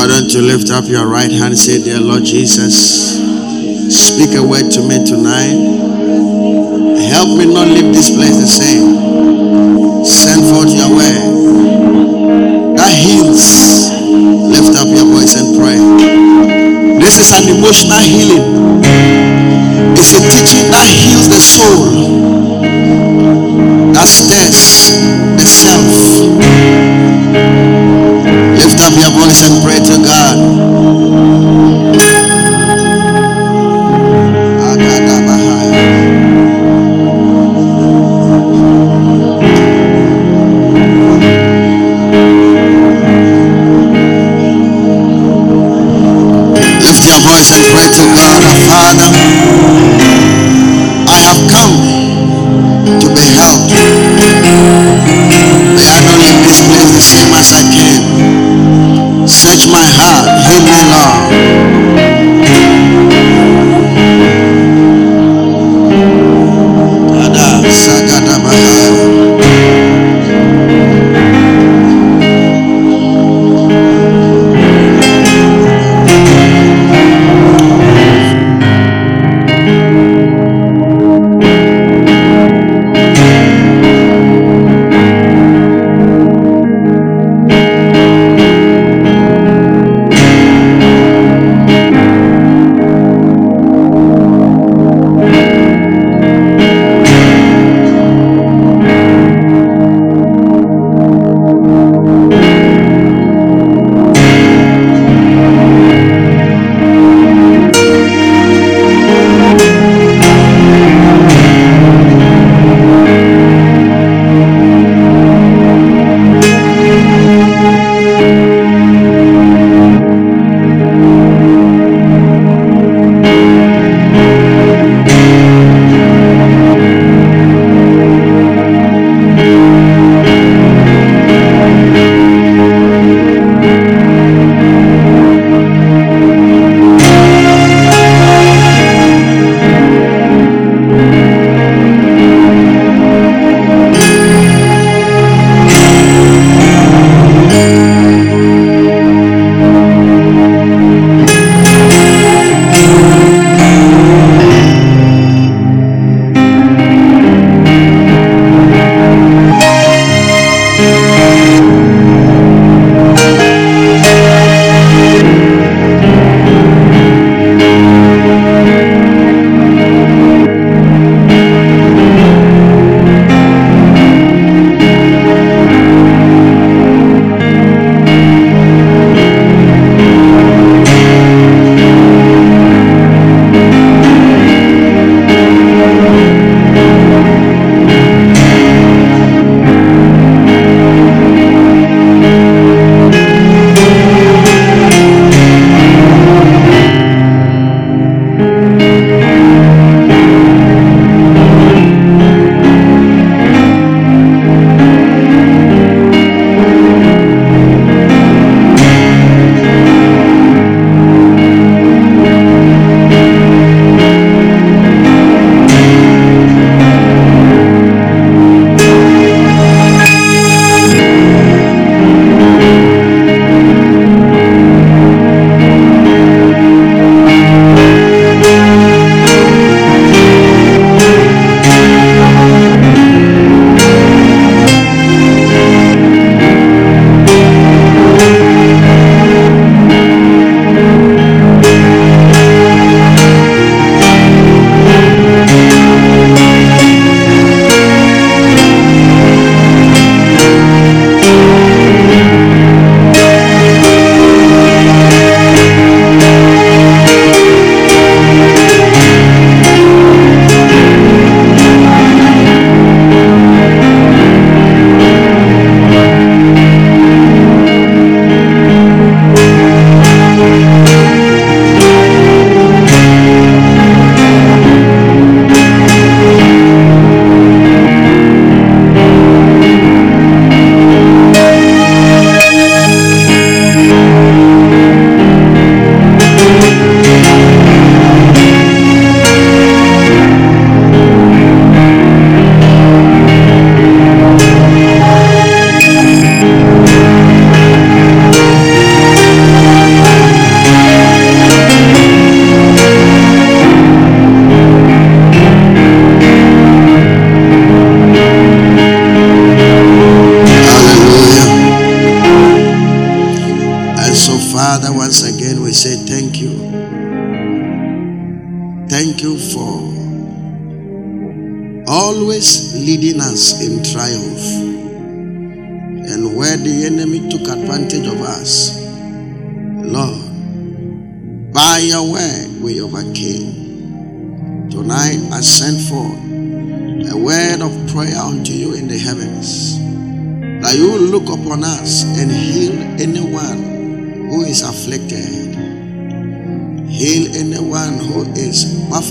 Why don't you lift up your right hand and say, Dear Lord Jesus, speak a word to me tonight. Help me not leave this place the same. Send forth your word that heals. Lift up your voice and pray. This is an emotional healing. It's a teaching that heals the soul, that stirs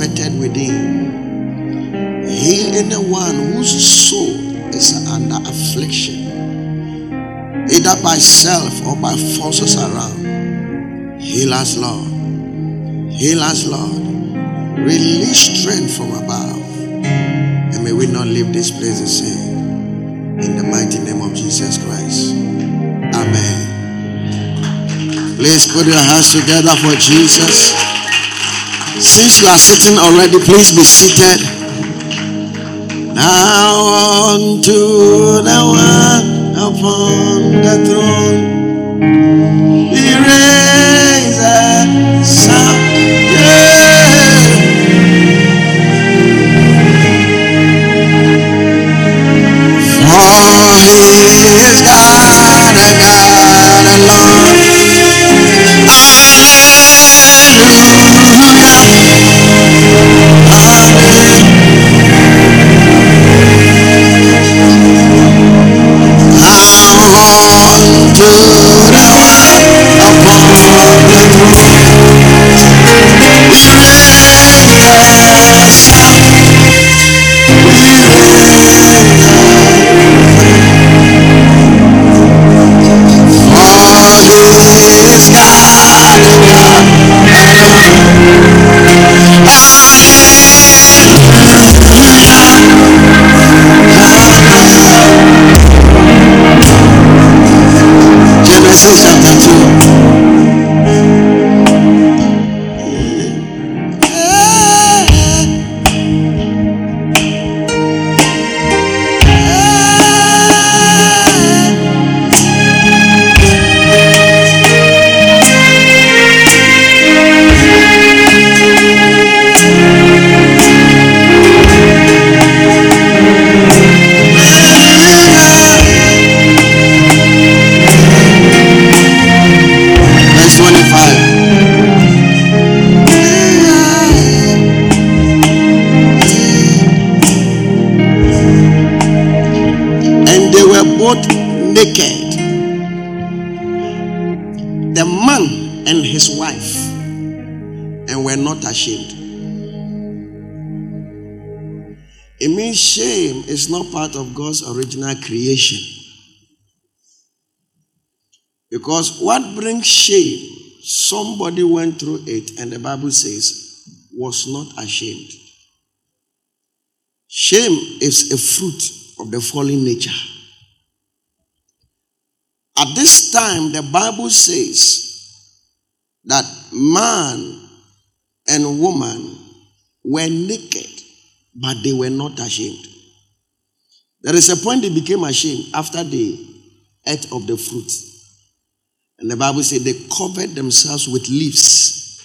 buffeted within. Heal anyone whose soul is under affliction, either by self or by forces around. Heal us, Lord. Heal us, Lord. Release strength from above. And may we not leave this place the same. In the mighty name of Jesus Christ. Amen. Please put your hands together for Jesus. Since you are sitting already, please be seated. Now unto the one upon the throne. Be raised a sound. Of God's original creation. Because what brings shame, somebody went through it, and the Bible says, was not ashamed. Shame is a fruit of the fallen nature. At this time, the Bible says that man and woman were naked, but they were not ashamed. There is a point they became ashamed after they ate of the fruit. And the Bible said they covered themselves with leaves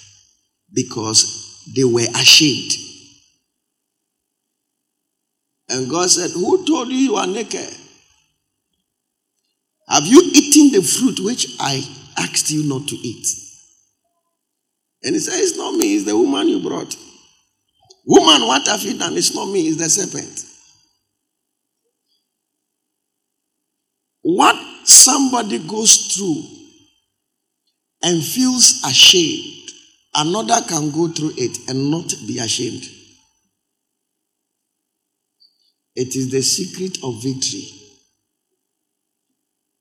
because they were ashamed. And God said, Who told you you are naked? Have you eaten the fruit which I asked you not to eat? And he said, It's not me, it's the woman you brought. Woman, what have you done? It's not me, it's the serpent. What somebody goes through and feels ashamed, another can go through it and not be ashamed. It is the secret of victory.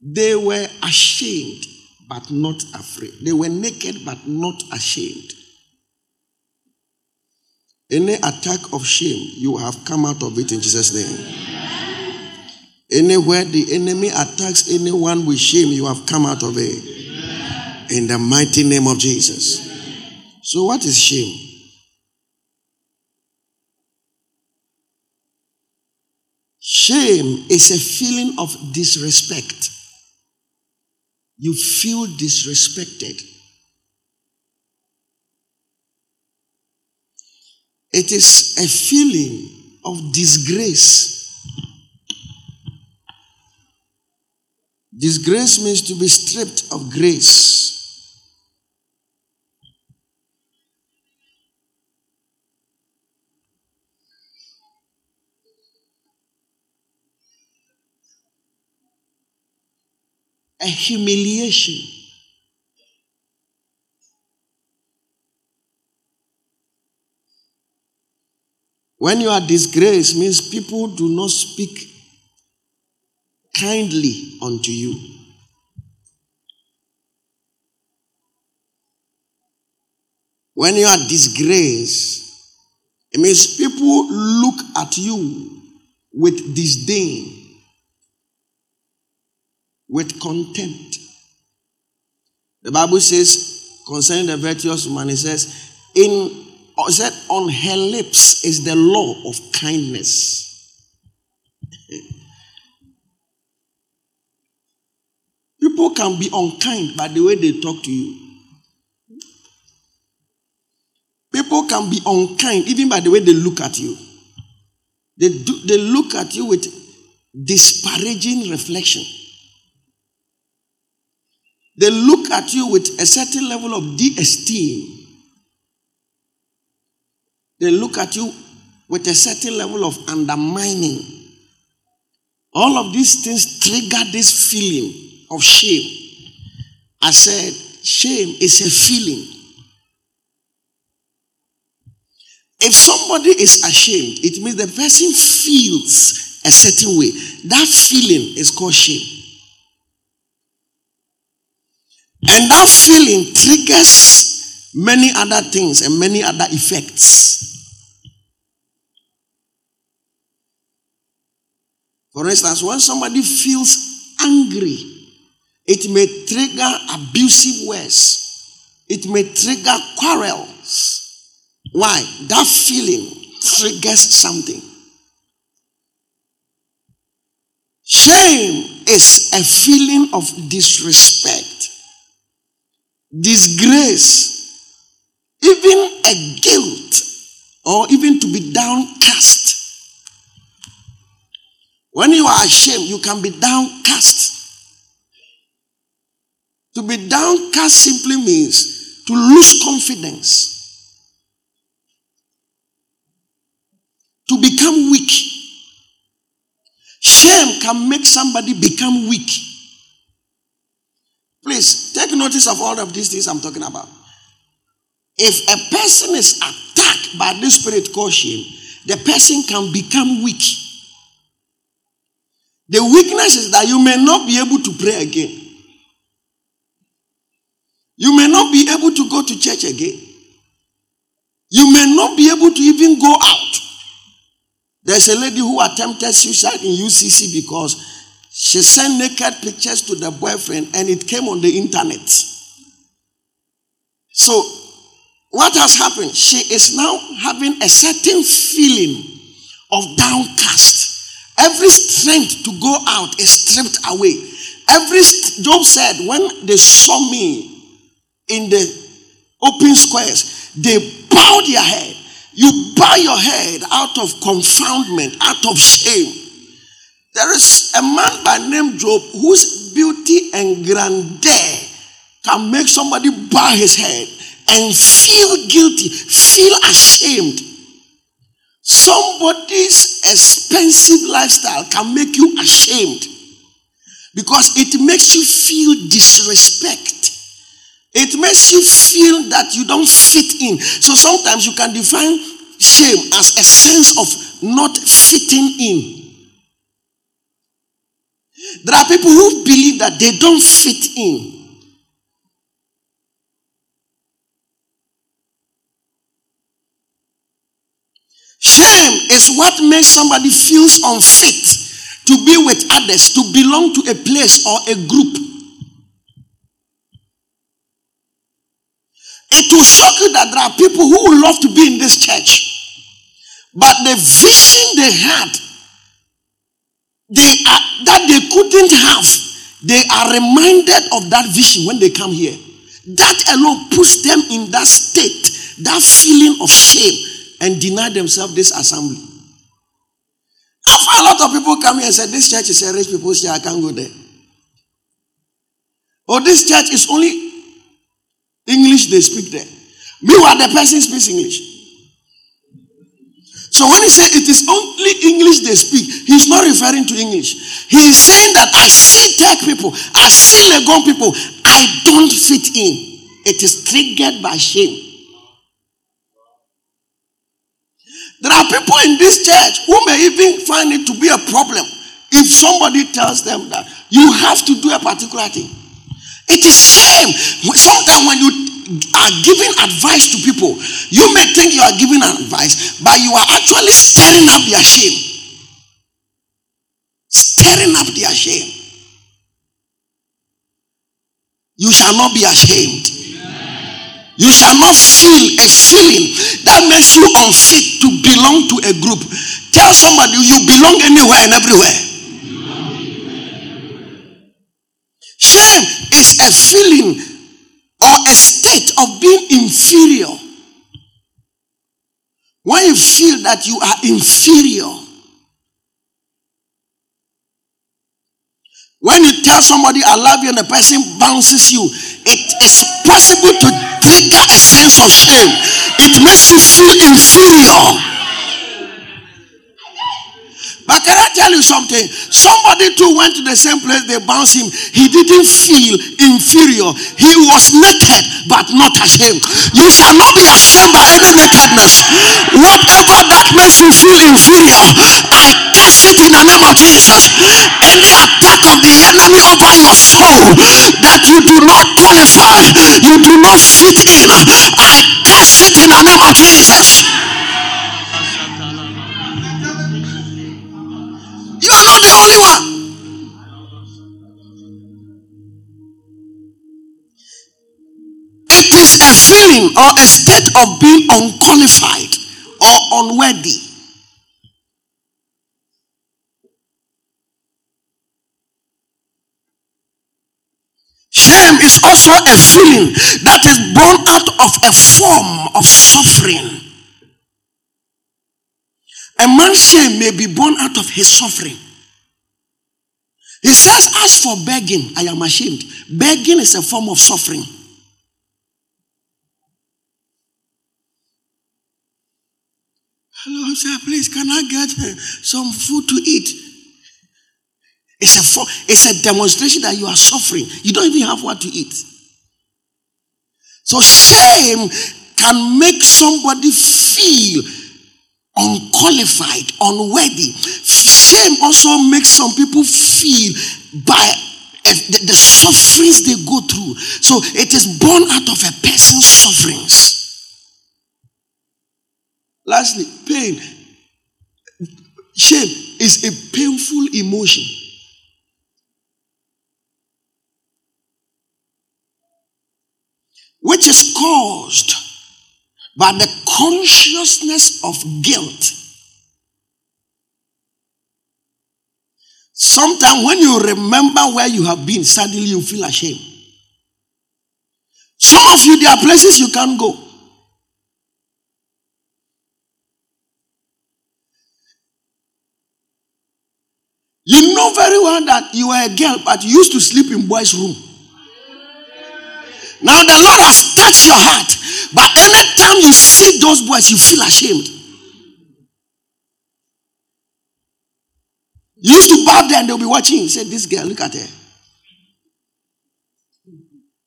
They were ashamed but not afraid. They were naked but not ashamed. Any attack of shame, you have come out of it in Jesus' name. Anywhere the enemy attacks anyone with shame, you have come out of it. In the mighty name of Jesus. So, what is shame? Shame is a feeling of disrespect. You feel disrespected. It is a feeling of disgrace. Disgrace means to be stripped of grace. A humiliation. When you are disgraced means people do not speak kindly unto you. When you are disgraced, it means people look at you with disdain, with contempt. The Bible says concerning the virtuous woman, it says, in said on her lips is the law of kindness. People can be unkind by the way they talk to you. People can be unkind even by the way they look at you. They, do, they look at you with disparaging reflection. They look at you with a certain level of de esteem. They look at you with a certain level of undermining. All of these things trigger this feeling of shame. I said, shame is a feeling. If somebody is ashamed, it means the person feels a certain way. That feeling is called shame. And that feeling triggers many other things and many other effects. For instance, when somebody feels angry, it may trigger abusive words, it may trigger quarrels. Why? That feeling triggers something. Shame is a feeling of disrespect, disgrace, even a guilt, or even to be downcast when you are ashamed, you can be downcast. To be downcast simply means to lose confidence, to become weak. Shame can make somebody become weak. Please take notice of all of these things I'm talking about. If a person is attacked by this spirit called shame, the person can become weak. The weakness is that you may not be able to pray again. You may not be able to go to church again. You may not be able to even go out. There's a lady who attempted suicide in UCC because she sent naked pictures to the boyfriend and it came on the internet. So, what has happened? She is now having a certain feeling of downcast. Every strength to go out is stripped away. Every Job said, when they saw me in the open squares, they bowed their head. You bow your head out of confoundment, out of shame. There is a man by name Job whose beauty and grandeur can make somebody bow his head and feel guilty, feel ashamed Somebody's expensive lifestyle can make you ashamed because it makes you feel disrespect. It makes you feel that you don't fit in. So sometimes you can define shame as a sense of not fitting in. There are people who believe that they don't fit in. Shame is what makes somebody feels unfit to be with others, to belong to a place or a group. It will shock you that there are people who love to be in this church, but the vision they had, they are, that they couldn't have, they are reminded of that vision when they come here. That alone puts them in that state, that feeling of shame and deny themselves this assembly. Find a lot of people come here and say, This church is a rich people's church, I can't go there. Or this church is only English they speak there. Meanwhile, the person speaks English. So when he said it is only English they speak, he's not referring to English. He is saying that I see tech people, I see Legon people, I don't fit in. It is triggered by shame. There are people in this church who may even find it to be a problem if somebody tells them that you have to do a particular thing. It is shame. Sometimes when you are giving advice to people, you may think you are giving advice, but you are actually stirring up their shame. Stirring up their shame. You shall not be ashamed. You shall not feel a feeling that makes you unfit to belong to a group. Tell somebody you belong anywhere and everywhere. Shame is a feeling or a state of being inferior. When you feel that you are inferior, when you tell somebody I love you and the person bounces you, it is possible to trigger a sense of shame. It makes you feel inferior. But can I tell you something? Somebody too went to the same place, they bounced him. He didn't feel inferior. He was naked, but not ashamed. You shall not be ashamed by any nakedness. Whatever that makes you feel inferior, I curse it in the name of Jesus. Any attack of the enemy over your soul that you do not qualify, you do not fit in, I curse it in the name of Jesus. Only one. It is a feeling or a state of being unqualified or unworthy. Shame is also a feeling that is born out of a form of suffering. A man's shame may be born out of his suffering. He says, As for begging, I am ashamed. Begging is a form of suffering. Hello, sir, please, can I get uh, some food to eat? It's a, it's a demonstration that you are suffering. You don't even have what to eat. So, shame can make somebody feel unqualified, unworthy. Shame also makes some people feel by eh, the, the, sufferings they go through. So it is born out of a person's sufferings. Lastly, pain. Shame is a painful emotion. Which is caused but the consciousness of guilt. Sometimes when you remember where you have been, suddenly you feel ashamed. Some of you, there are places you can't go. You know very well that you are a girl, but you used to sleep in boys' room. Now the Lord has touched your heart. But anytime you see those boys, you feel ashamed. You used to bow there and they'll be watching you. Say, This girl, look at her.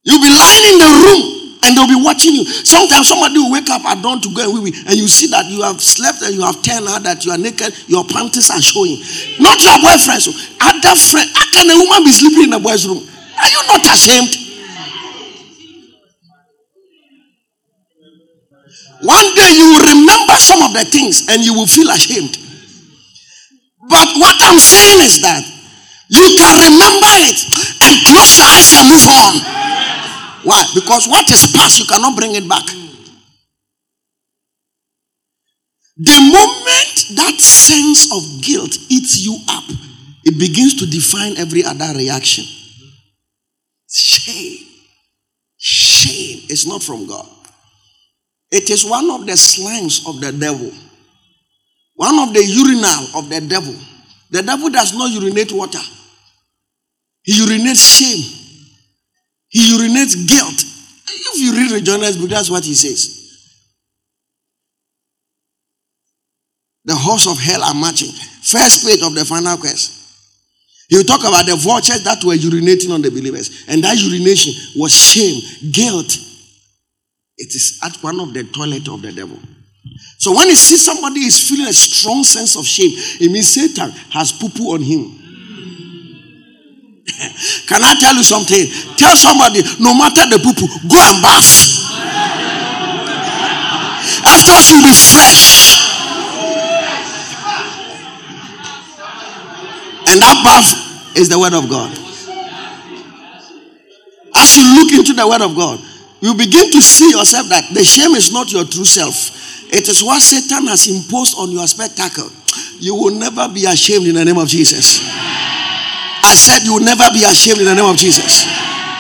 You'll be lying in the room and they'll be watching you. Sometimes somebody will wake up at dawn to go and and you see that you have slept and you have turned out that you are naked, your panties are showing. Not your boyfriend, so other friend. How can a woman be sleeping in a boy's room? Are you not ashamed? One day you will remember some of the things and you will feel ashamed. But what I'm saying is that you can remember it and close your eyes and move on. Why? Because what is past, you cannot bring it back. The moment that sense of guilt eats you up, it begins to define every other reaction. Shame. Shame is not from God. It is one of the slangs of the devil. One of the urinal of the devil. The devil does not urinate water. He urinates shame. He urinates guilt. If you read the Rick Joyner's book, that's what he says. The horse of hell are marching. First page of the final quest. He will talk about the vultures that were urinating on the believers. And that urination was shame, guilt. It is at one of the toilet of the devil. So when he sees somebody is feeling a strong sense of shame, it means Satan has poo poo on him. Can I tell you something? Tell somebody, no matter the poo poo, go and bath. After you'll be fresh. And that bath is the word of God. As you look into the word of God, you begin to see yourself that the shame is not your true self. It is what Satan has imposed on your spectacle. You will never be ashamed in the name of Jesus. I said you will never be ashamed in the name of Jesus.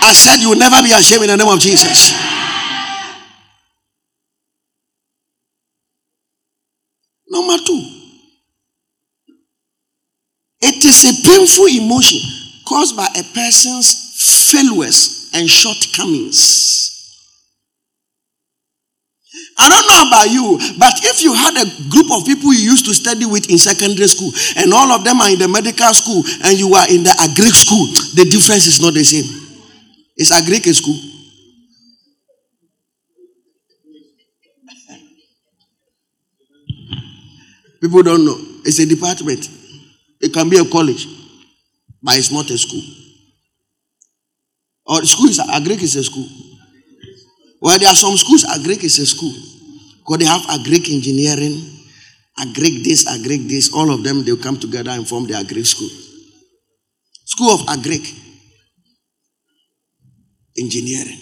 I said you will never be ashamed in the name of Jesus. Number two, it is a painful emotion caused by a person's failures and shortcomings. I don't know about you, but if you had a group of people you used to study with in secondary school, and all of them are in the medical school, and you are in the agric school, the difference is not the same. It's agric a school? People don't know. It's a department. It can be a college, but it's not a school. Or school is agric is a school. Well, there are some schools, agric is a school. Because they have agric engineering, agric this, agric this. All of them, they'll come together and form the agric school. School of agric engineering.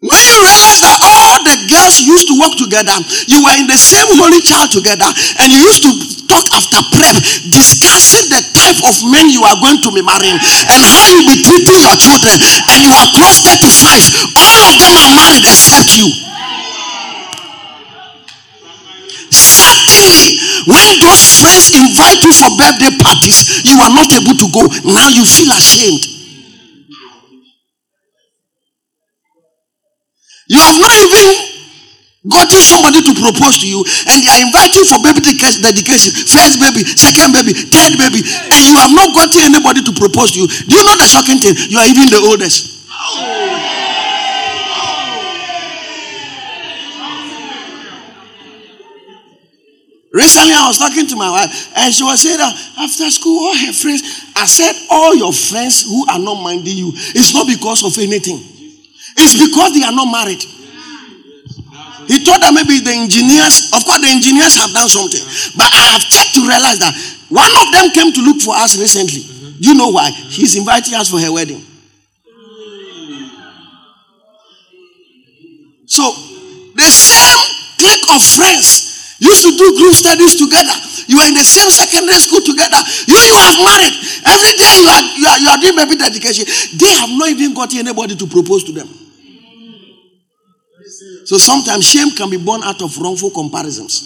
When you realize that all the girls used to work together, you were in the same holy child together, and you used to talk after prep, discussing the type of men you are going to be marrying and how you be treating your children, and you are close 35, all of them are married except you. Certainly, when those friends invite you for birthday parties, you are not able to go. Now you feel ashamed. You have not even gotten somebody to propose to you, and they are inviting for baby dedication, first baby, second baby, third baby, and you have not gotten anybody to propose to you. Do you know the shocking thing? You are even the oldest. Recently, I was talking to my wife, and she was saying that after school, all her friends, I said, All your friends who are not minding you, it's not because of anything. It's because they are not married. He thought that maybe the engineers, of course, the engineers have done something. But I have checked to realize that one of them came to look for us recently. Do you know why? He's inviting us for her wedding. So, the same clique of friends used to do group studies together. You are in the same secondary school together. You, you have married. Every day you are, you are, you are doing baby dedication. They have not even got anybody to propose to them. So sometimes shame can be born out of wrongful comparisons.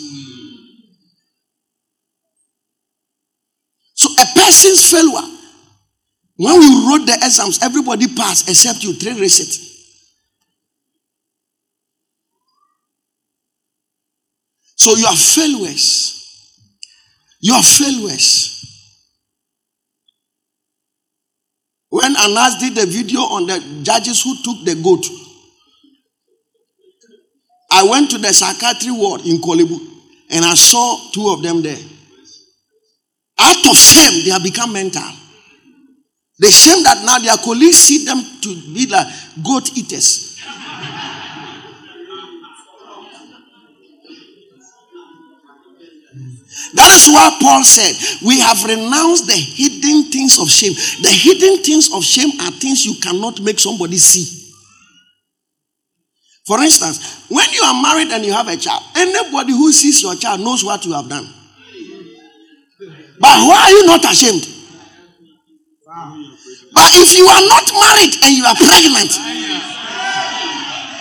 So a person's failure, when we wrote the exams, everybody passed except you, three receipt. So you are failures. You are failures. When Anas did the video on the judges who took the goat, I went to the psychiatry ward in Korle Bu and I saw two of them there. Out of shame, they have become mental. The shame that now their colleagues see them to be like goat eaters. That is why Paul said, We have renounced the hidden things of shame. The hidden things of shame are things you cannot make somebody see. For instance, when you are married and you have a child, anybody who sees your child knows what you have done. But why are you not ashamed? But if you are not married and you are pregnant,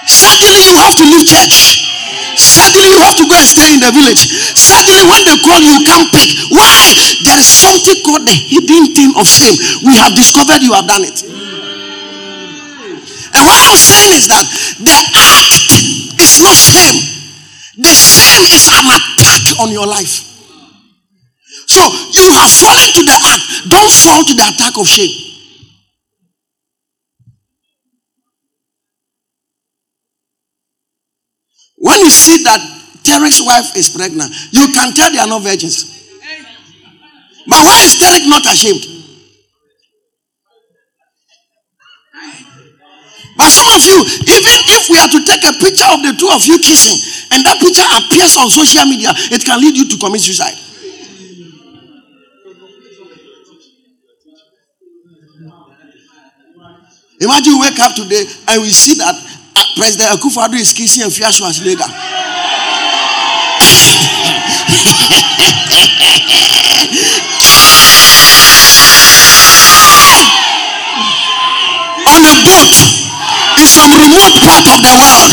Suddenly you have to leave church. Suddenly you have to go and stay in the village. Suddenly when they call you, you can't pick. Why? There is something called the hidden thing of shame. We have discovered you have done it. And what I'm saying is that the act is not shame. The shame is an attack on your life. So you have fallen to the act. Don't fall to the attack of shame. When you see that Tarek's wife is pregnant, you can tell they are not virgins. But why is Tarek not ashamed? But some of you, even if we are to take a picture of the two of you kissing and that picture appears on social media, it can lead you to commit suicide. Imagine you wake up today and we see that uh, President Akufo-Addo is kissing Afia Schwarzenegger. On a boat some remote part of the world.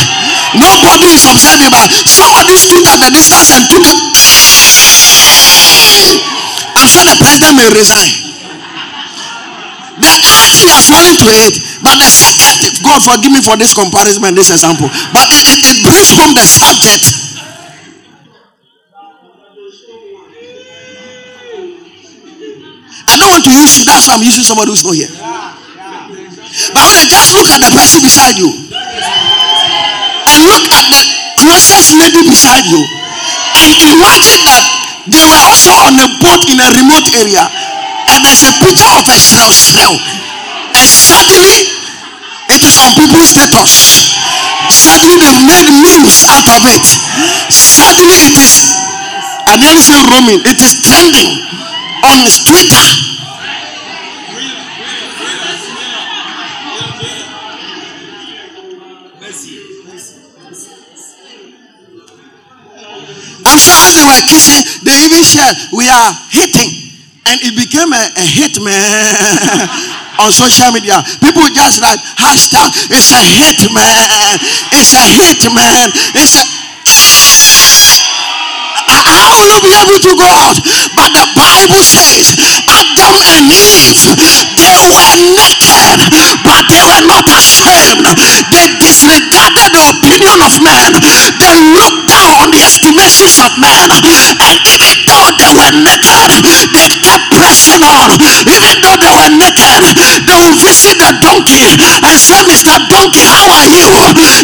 Nobody is observing, but somebody stood at the distance and took a. I'm sure the president may resign. The act he has fallen to it. But the second thing, uh, God forgive me for this comparison and this example. But it, it, it brings home the subject. I don't want to use you, that's why I'm using somebody who's not here. But when I just look at the person beside you. And look at the closest lady beside you and imagine that they were also on a boat in a remote area and there's a picture of a snail snail and suddenly it is on people's status. Suddenly they've made memes out of it. Suddenly it is i nearly say roaming it is trending on twitter they were kissing, they even shared, We are hitting and it became a, a hit, man. on social media, people just write hashtag. It's a hit, man. It's a hit, man. It's a. How will you be able to go out? But the Bible says Adam and Eve, they were naked, but they were not ashamed. They disregarded opinion of men. They looked down on the estimations of men. And even though they were naked, they kept pressing on. Even though they were naked, they would visit the donkey and say, Mr. Donkey, how are you?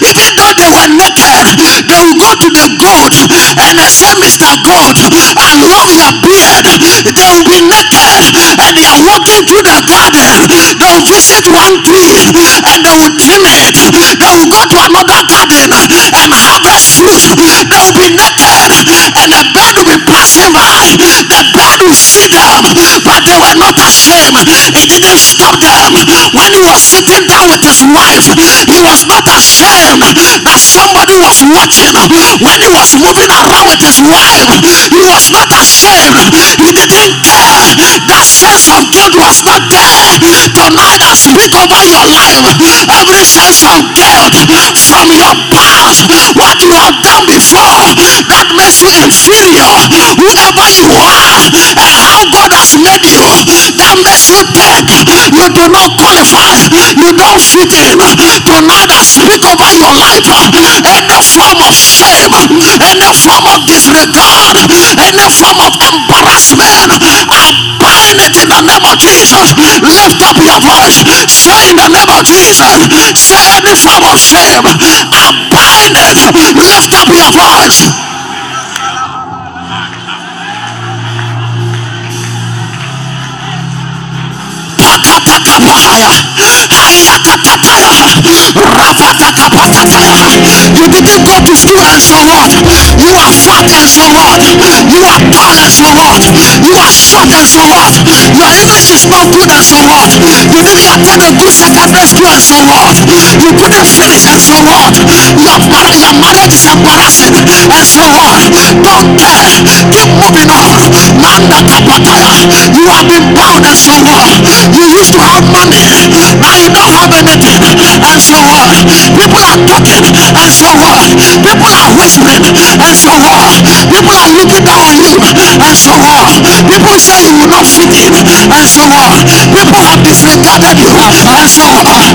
Even though they were naked, they would go to the goat and they say, Mr. Goat, I love your beard. They will be naked and they are walking through the garden. They will visit one tree and they will trim it. They will go to another garden and harvest fruit. They will be naked and the bird will by. The bird will see them, but they were not ashamed. It didn't stop them. When he was sitting down with his wife, he was not ashamed that somebody was watching. When he was moving around with his wife, he was not ashamed. He didn't care. That sense of guilt was not there. Tonight I speak over your life. Every sense of guilt from your past, what you have done before, that makes you inferior. Whoever you are and how God has made you, that makes you think you do not qualify, you don't fit in. Tonight I speak over your life. Any form of shame, any form of disregard, any form of embarrassment, I bind it in the name of Jesus. Lift up your voice. Say in the name of Jesus. Say any form of shame. I bind it. Lift up your voice. You didn't go to school and so what? You are fat and so what? You are tall and so what? You are short and so what? Your English is not good and so what? You didn't attend a good secondary school and so what? You couldn't finish and so what? Your, your marriage is embarrassing and so what? Don't care. Keep moving on. You have been bound and so what? You used to have money. Now you don't have anything, and so what? People are talking, and so what? People are whispering, and so what? People are looking down on you, and so what? People say you will not fit in, and so what? People have disregarded you, and so what?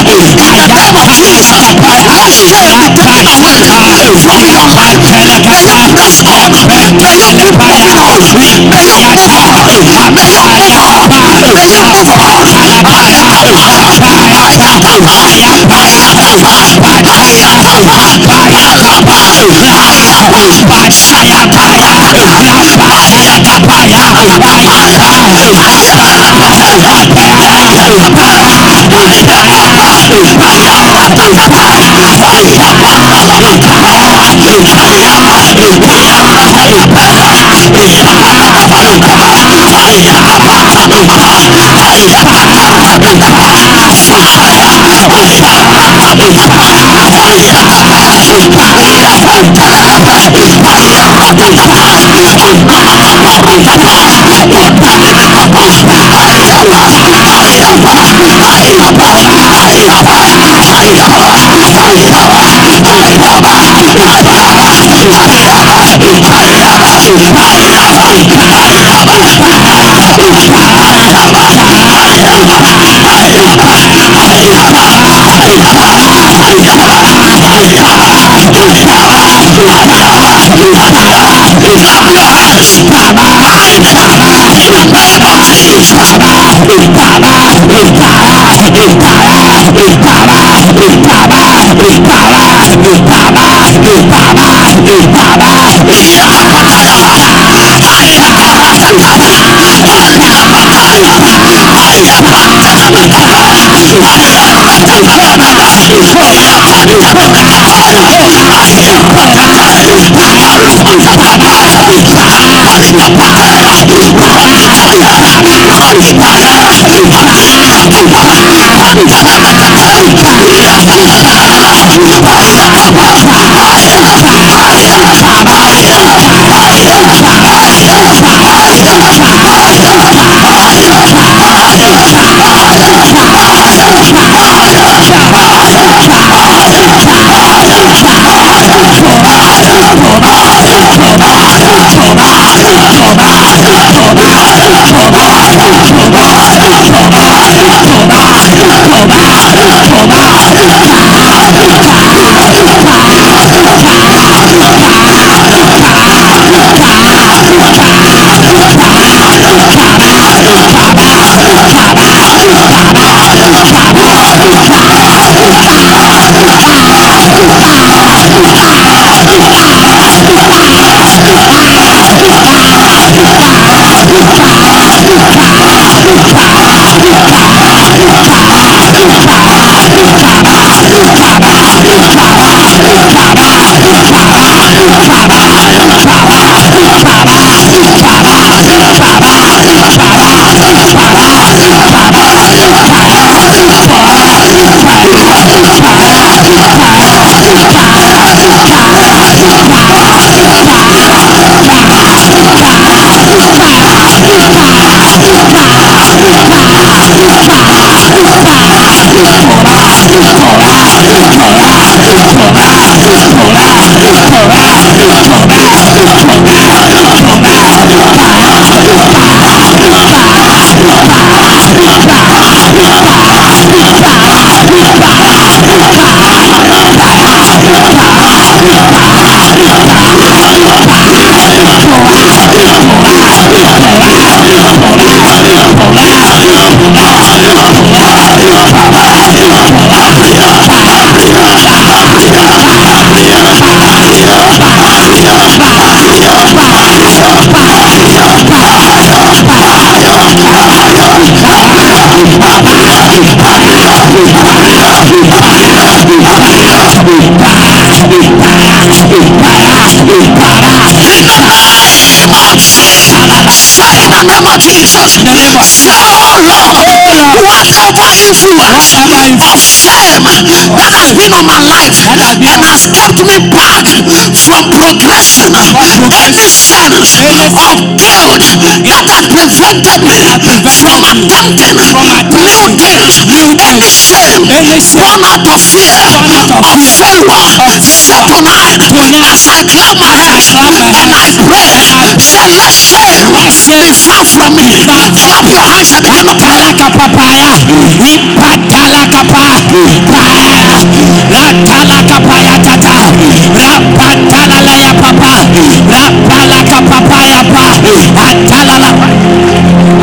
Because of you, they have set up and said you are a failure. But for now, in the name of Jesus, let shame be taken away from your life. May you prosper. May you keep moving on. May you May you May you move on. Say in the name of Jesus. Sorrow. whatever influence of fame that has been on my life and has kept me back from progression, any sense of guilt that has prevented me from attempting new things, any shame born out of fear of failure, say tonight as I clap my hands and I pray, say let shame Deliver from me. Kalaka papaya. Ipatalaka pa. Ratalaka paya tata. Rapatala laya papa. Rapalaka papaya pa. Atalala.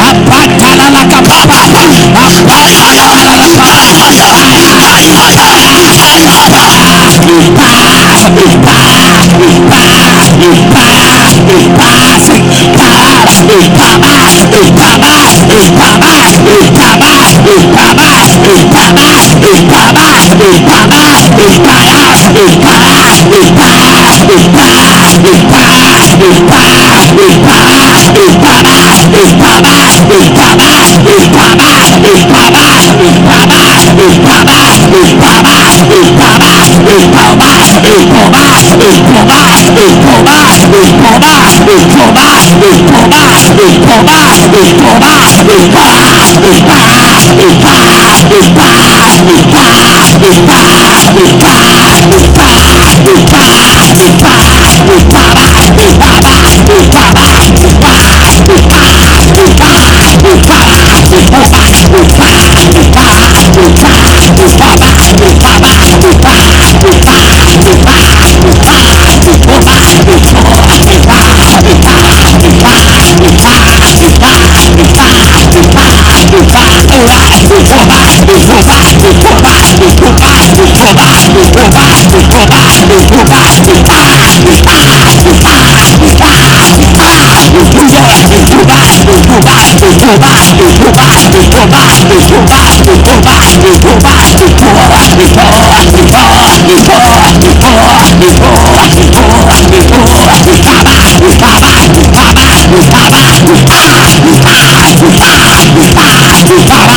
Apatalaka papa. Pass, pass, pass, pass, pass, pass. Bye. Bye. Combate, combate, combate, combate, combate, combate, combate,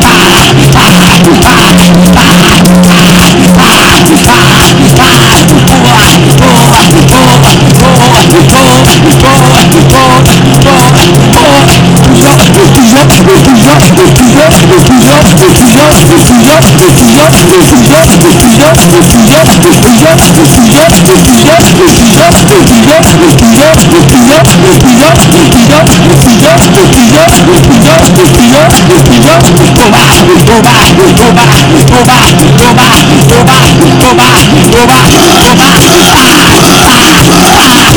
Bye. Go back, go back, go back, go back, go back, go back.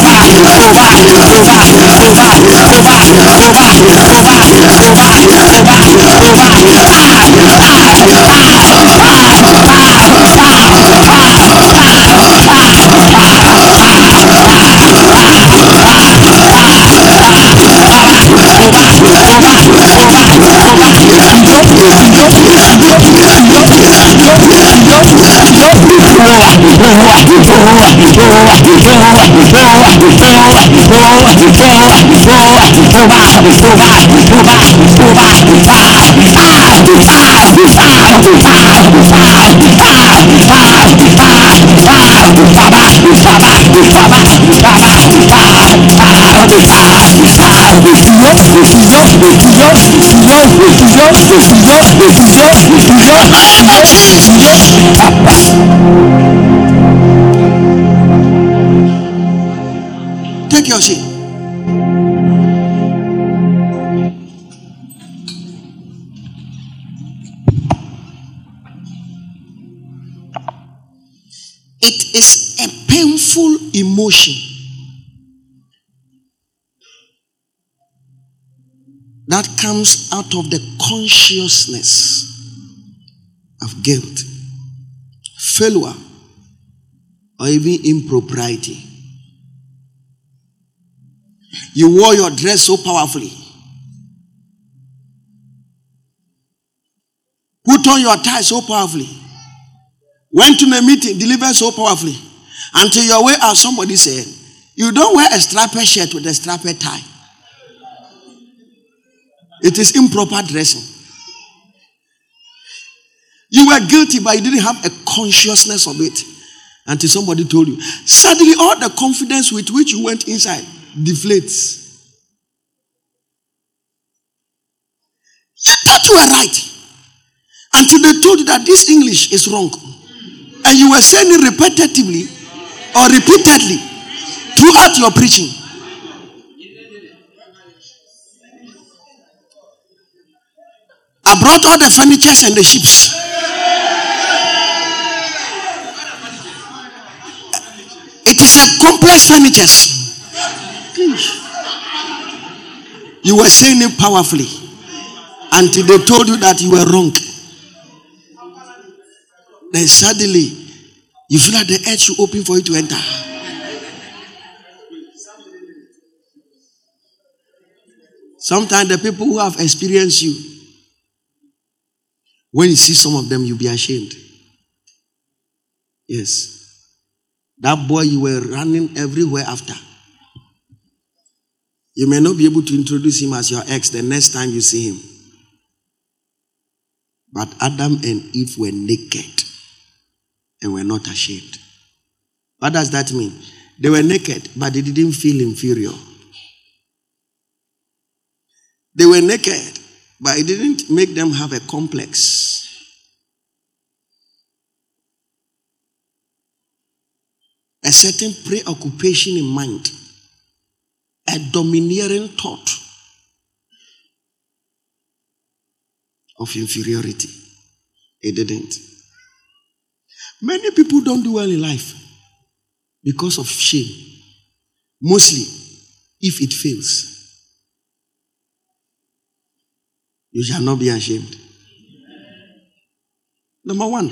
I pa, Take comes out of the consciousness of guilt, failure, or even impropriety. You wore your dress so powerfully. Put on your tie so powerfully. Went to the meeting, delivered so powerfully. Until your way out, somebody said, You don't wear a strapped shirt with a strapped tie. It is improper dressing. You were guilty, but you didn't have a consciousness of it until somebody told you. Suddenly, all the confidence with which you went inside deflates. You thought you were right until they told you that this English is wrong. And you were saying it repetitively or repeatedly throughout your preaching. I brought all the furnitures and the ships. It is a complex furnitures. You were saying it powerfully until they told you that you were wrong. Then suddenly you feel like the earth should open for you to enter. Sometimes the people who have experienced you, when you see some of them, you'll be ashamed. Yes. That boy you were running everywhere after. You may not be able to introduce him as your ex the next time you see him. But Adam and Eve were naked and were not ashamed. What does that mean? They were naked, but they didn't feel inferior. They were naked, but it didn't make them have a complex. A certain preoccupation in mind, a domineering thought of inferiority. It didn't. Many people don't do well in life because of shame. Mostly, if it fails, you shall not be ashamed. Number one,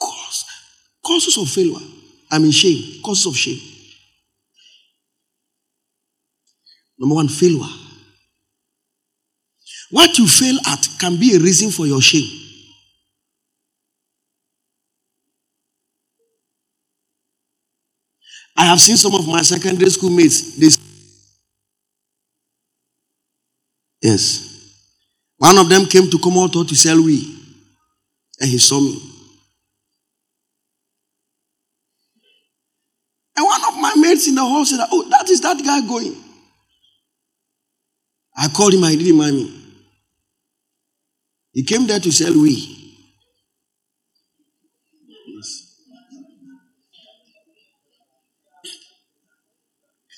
cause, causes of failure. I mean, shame, causes of shame. Number one, failure. What you fail at can be a reason for your shame. I have seen some of my secondary school mates. They, yes. One of them came to come out to sell we, and he saw me. And one of my mates in the hall said, Oh, that is that guy going. I called him, I didn't mind me. He came there to sell we. Yes.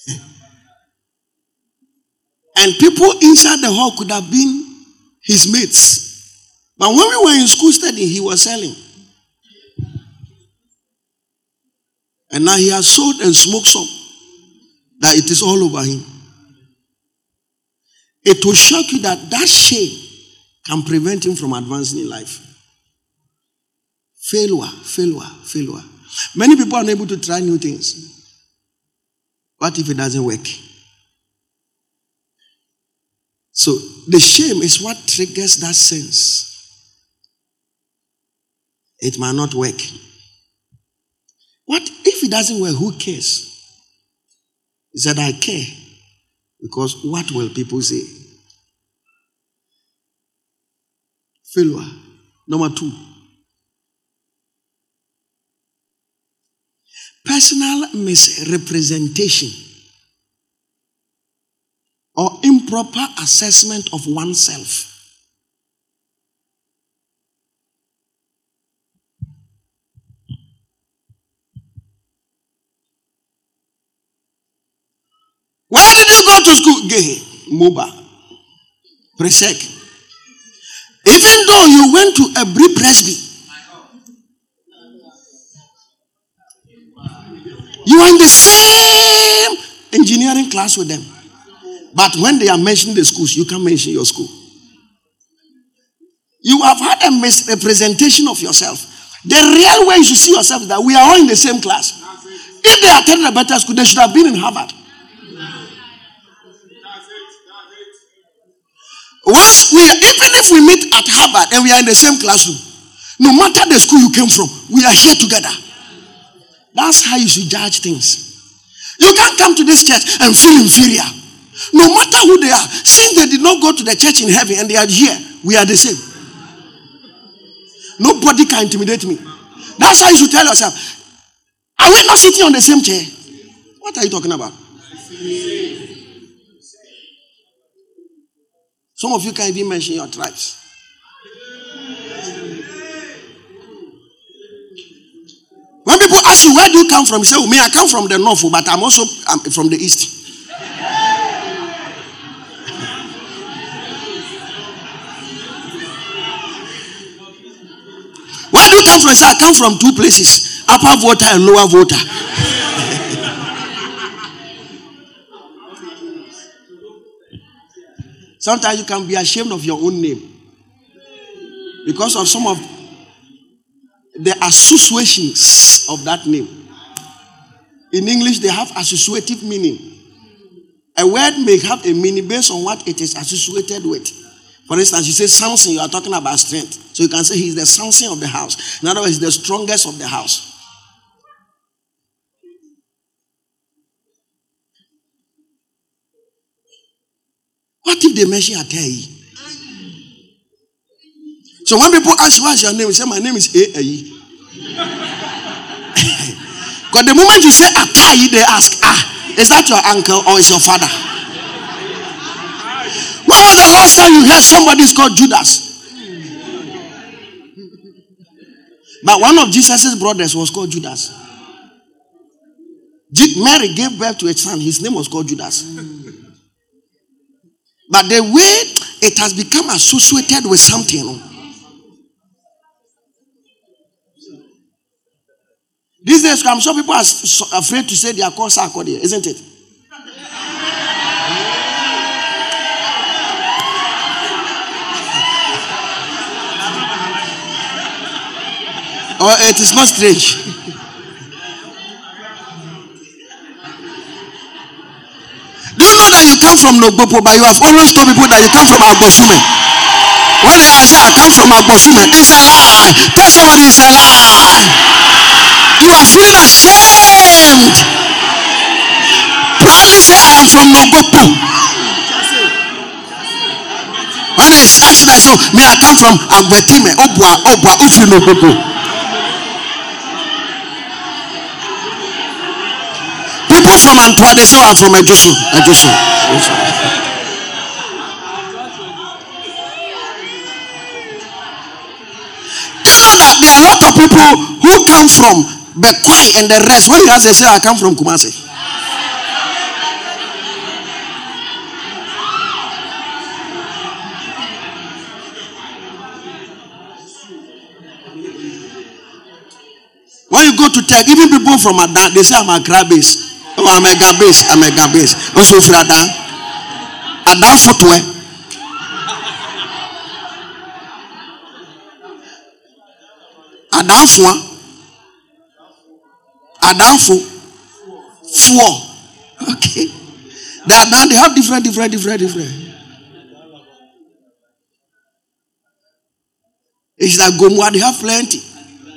and people inside the hall could have been his mates. But when we were in school studying, he was selling. And now he has sold and smoked some that it is all over him. It will shock you that that shame can prevent him from advancing in life. Failure, failure, failure. Many people are unable to try new things. What if it doesn't work? So the shame is what triggers that sense. It might not work. What if it doesn't work? Who cares? He said, I care because what will people say? Failure. Number two. Personal misrepresentation improper assessment of oneself. Where did you go to school? Gay, Moba, Presec. Even though you went to a Bri Presby, you are in the same engineering class with them. But when they are mentioning the schools, you can mention your school. You have had a misrepresentation of yourself. The real way you should see yourself is that we are all in the same class. If they attended a better school, they should have been in Harvard. Once we, even if we meet at Harvard and we are in the same classroom, no matter the school you came from, we are here together. That's how you should judge things. You can't come to this church and feel inferior. No matter who they are, since they did not go to the church in heaven and they are here, we are the same. Nobody can intimidate me. That's how you should tell yourself. Are we not sitting on the same chair? What are you talking about? Some of you can't even mention your tribes. When people ask you, where do you come from? You say, oh, me, I come from the north, but I'm also I'm from the east. I I come from two places upper Volta and lower Volta. Sometimes you can be ashamed of your own name because of some of the associations of that name. In English, they have associative meaning. A word may have a meaning based on what it is associated with. For instance, you say Samson, you are talking about strength. So you can say he's the Samson of the house. In other words, the strongest of the house. What if they mention Atai? So when people ask what's your name, you say my name is A Because the moment you say Atai, they ask, ah, is that your uncle or is your father? When was the last time you heard somebody is called Judas? But one of Jesus' brothers was called Judas. Mary gave birth to a son, his name was called Judas. But the way it has become associated with something. These days, I'm sure people are afraid to say they are called Sarkodie, isn't it? Or it is not strange. Do you know that you come from Nogbopo, but you have always told people that you come from Agbosume? When they say I come from Agbosume, it's a lie. Tell somebody it's a lie. You are feeling ashamed. Proudly say I am from Nogbopo. When they ask that, so me I come from Agwetime, Obwa, Obwa, Ufi Nogbopo. From Antwerp, they say, I'm from Ejisu. Ejisu. That there are a lot of people who come from Bekwai and the rest? When you ask, they say, I come from Kumasi. When you go to tech, even people from Adan, they say I'm a crab base. Oh, I'm a garbage. I'm a garbage. Also, for Adan. Adan footwear. Adanfo. Adanfo. Four. Okay. They are now they have different, different, different, different. It's like Gomoa, they have plenty.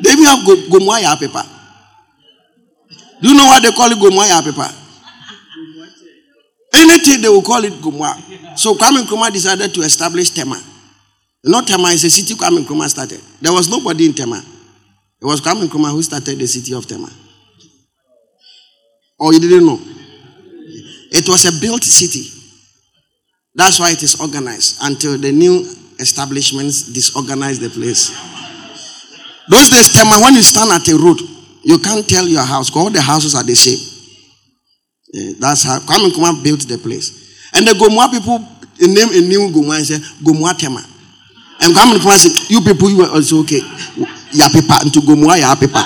They even have Gomoa paper. Do you know why they call it Gomwa paper? Anything they will call it Gomwa. So Kwame Nkrumah decided to establish Tema. Not Tema is a city Kwame Nkrumah started. There was nobody in Tema. It was Kwame Nkrumah who started the city of Tema. Or you didn't know? It was a built city. That's why it is organized until the new establishments disorganize the place. Those days, Tema, when you stand at a road, you can't tell your house all the houses are the same. Yeah, that's how Kwame Nkrumah built the place. And the Gomoa people name a new Gomoa eh, and say Gomoa Tema. And Kwame Nkrumah said, You people, you are also okay. Ya paper into Gomoa ya paper.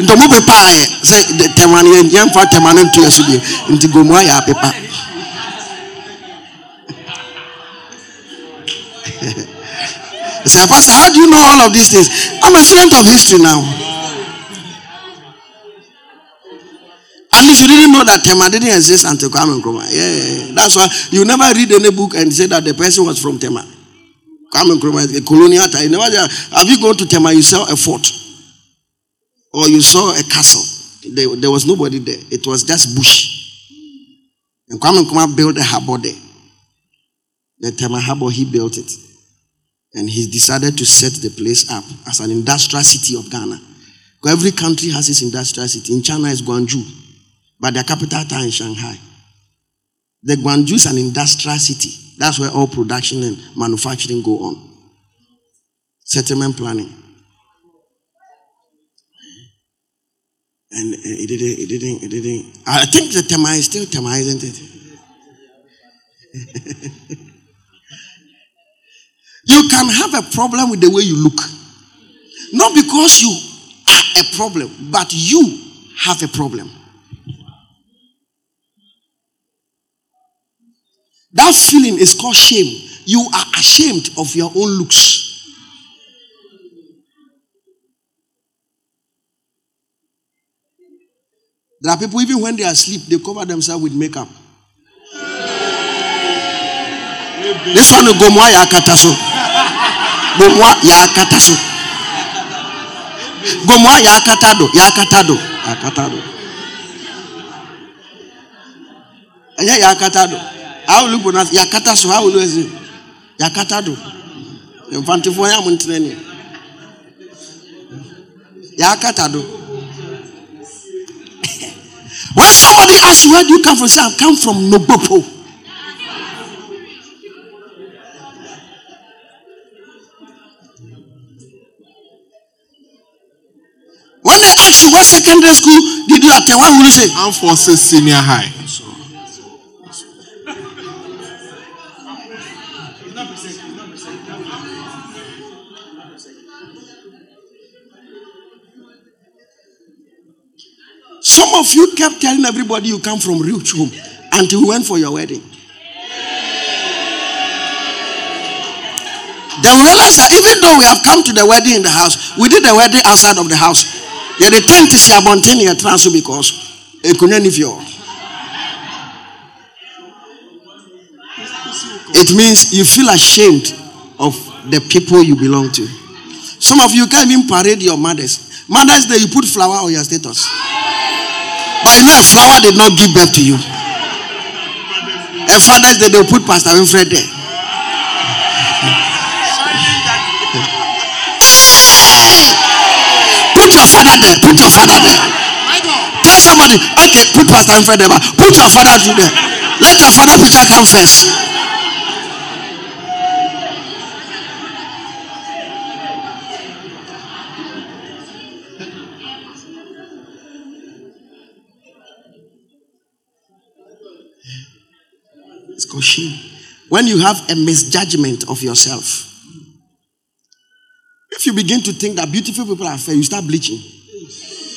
nti ɔmo pepa ayɛ sɛ tɛma no yɛmfa tɛma no nto yɛ so deɛ nti pepa say, Pastor, how do you know all of these things? I'm a student of history now. At least you didn't know that Tema didn't exist until Kwame Nkrumah. Yeah, yeah, yeah, that's why you never read any book and say that the person was from Tema. Kwame Nkrumah is a colonial time. Never, have you gone to Tema? You saw a fort or you saw a castle. There, there was nobody there. It was just bush. And Kwame Nkrumah built a harbor there. The Tema harbor, he built it. And he decided to set the place up as an industrial city of Ghana. Every country has its industrial city. In China, it's Guangzhou, but their capital town is Shanghai. The Guangzhou is an industrial city. That's where all production and manufacturing go on. Settlement planning. And uh, it didn't, it didn't, it didn't. I think the Tema is still Tema, isn't it? You can have a problem with the way you look. Not because you are a problem, but you have a problem. That feeling is called shame. You are ashamed of your own looks. There are people, even when they are asleep, they cover themselves with makeup. This one will go more. Gomoa ya kataso. Gomoa ya katado, ya katado, ya katado. Anya ya katado. How will you pronounce ya kataso? How will you say? Ya katado. Mfantifo ya muntreni. Ya katado. When somebody asks you where do you come from, say I come from Nogbopo. When they ask you what secondary school did you attend, what will you say? I'm for senior high. Some of you kept telling everybody you come from rich home until you went for your wedding. Then we realized that even though we have come to the wedding in the house, we did the wedding outside of the house. Yeah, the tent is here, here transfer because it means you feel ashamed of the people you belong to. Some of you can't even parade your mothers. Mothers Day, you put flower on your status. But you know, a flower did not give birth to you. A Father's Day, they'll put Pastor Winfred there. Put your father there. Tell somebody, okay, put Pastor Winfred there. Put your father there. Let your father picture come first. It's called. When you have a misjudgment of yourself, if you begin to think that beautiful people are fair, you start bleaching.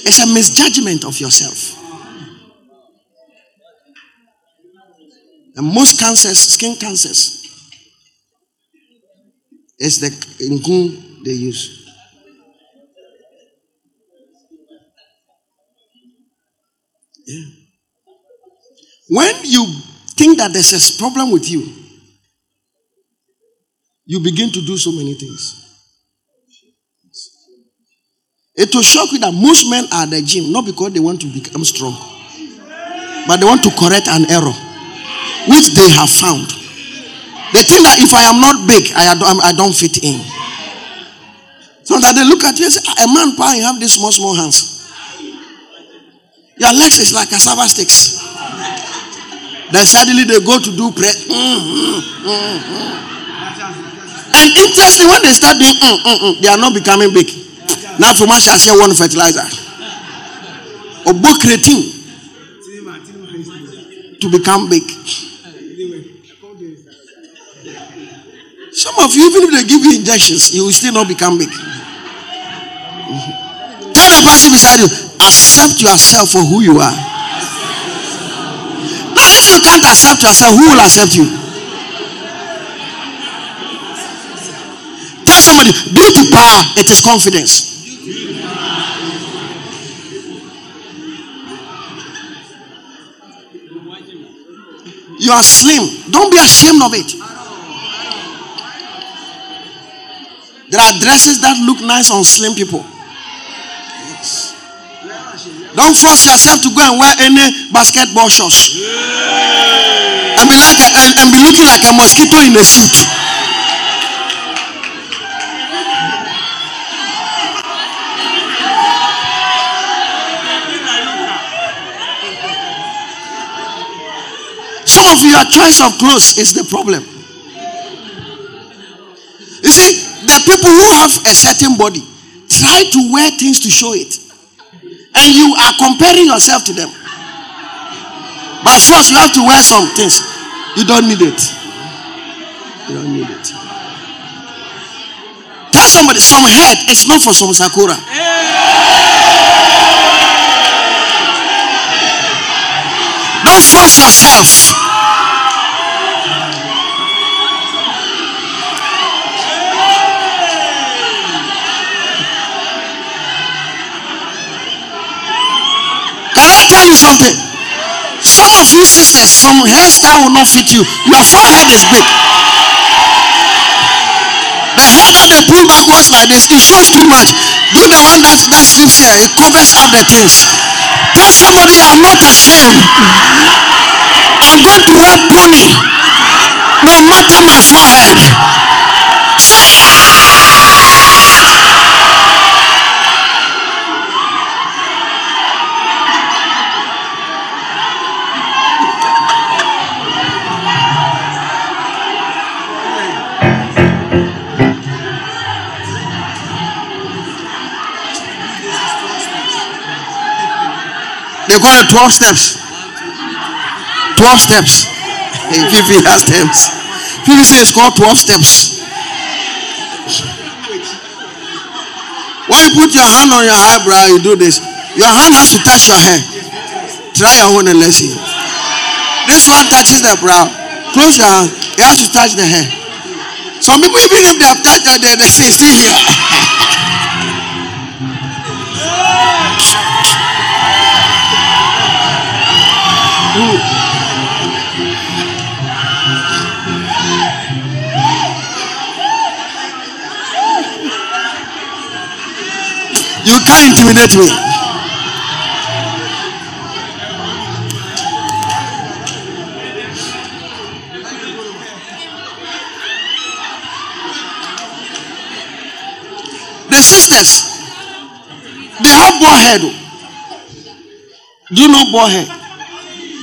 It's a misjudgment of yourself. And most cancers, skin cancers, is the ingun they use. Yeah. When you think that there's a problem with you, you begin to do so many things. It will shock you that most men are at the gym not because they want to become strong, but they want to correct an error which they have found. They think that if I am not big, I don't, I don't fit in. Sometimes they look at you and say, A man, pa, you have these small, small hands. Your legs is like cassava sticks. Then suddenly they go to do prayer. Mm, mm, mm, mm. and interestingly, when they start doing, mm, mm, mm, they are not becoming big. For much I say one fertilizer book creatine to become big. Some of you, even if they give you injections, you will still not become big. Tell the person beside you, accept yourself for who you are. Now, if you can't accept yourself, who will accept you? Tell somebody, due to power, it is confidence. You are slim. Don't be ashamed of it. There are dresses that look nice on slim people. Yes. Don't force yourself to go and wear any basketball shorts. And be like a, and, and be looking like a mosquito in a suit. Of your choice of clothes is the problem. You see, the people who have a certain body try to wear things to show it. And you are comparing yourself to them. By force, you have to wear some things. You don't need it. You don't need it. Tell somebody some head is not for some sakura. Don't force yourself. Tell you something. Some of you sisters, some hairstyle will not fit you. Your forehead is big. The hair that they pull backwards like this, it shows too much. Do the one that, that sleeps here, it covers up the things. Tell somebody I'm not ashamed. I'm going to wear pony no matter my forehead. Say They call it 12 steps. 12 steps. Fifi has steps. Fifi says it's called 12 steps. When you put your hand on your eyebrow, you do this. Your hand has to touch your hair. Try your own and let's see. This one touches the brow. Close your hand. It has to touch the hair. Some people, even if they have touched it, they, they still here. You can't intimidate me. The sisters, they have bald head. Do you know bald head?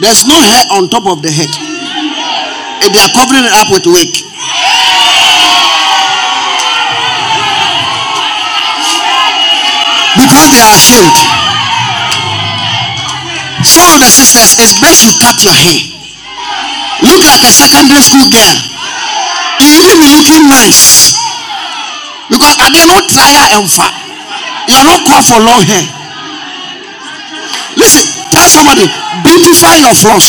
There's no hair on top of the head. They are covering it up with wig. Because they are ashamed. Of the sisters, it's best you cut your hair. Look like a secondary school girl. You even looking nice. Because I did not try and fat. You are not called for long hair. Listen, tell somebody, beautify your flaws.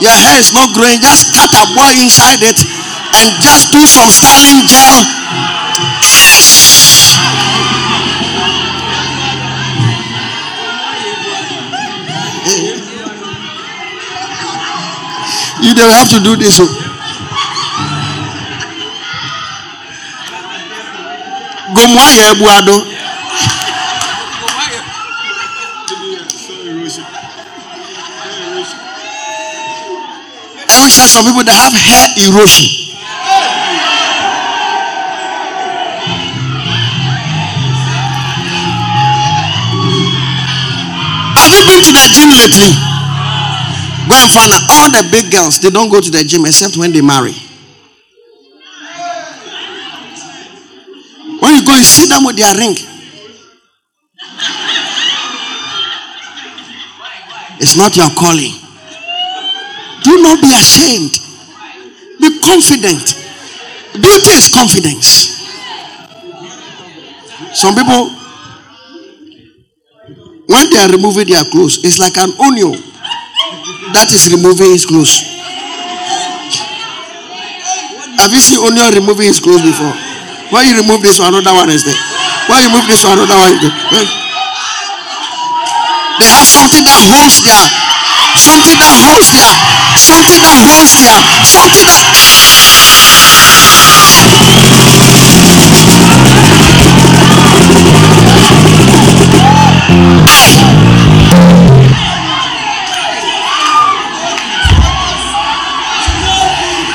Your hair is not growing, just cut a boy inside it and just do some styling gel. Yes. You don't have to do this. Oh. Gomwaya Ebuado. Some people that have hair erosion. Have you been to the gym lately? Go and find out all the big girls, they don't go to the gym except when they marry. When you go, you see them with their ring. It's not your calling. Do not be ashamed. Be confident. Beauty is confidence. Some people, when they are removing their clothes, it's like an onion that is removing his clothes. Have you seen onion removing his clothes before? When you remove this one, another one is there. When you remove this one, another one is there. They have something that holds their, something that holds their, something that holds their,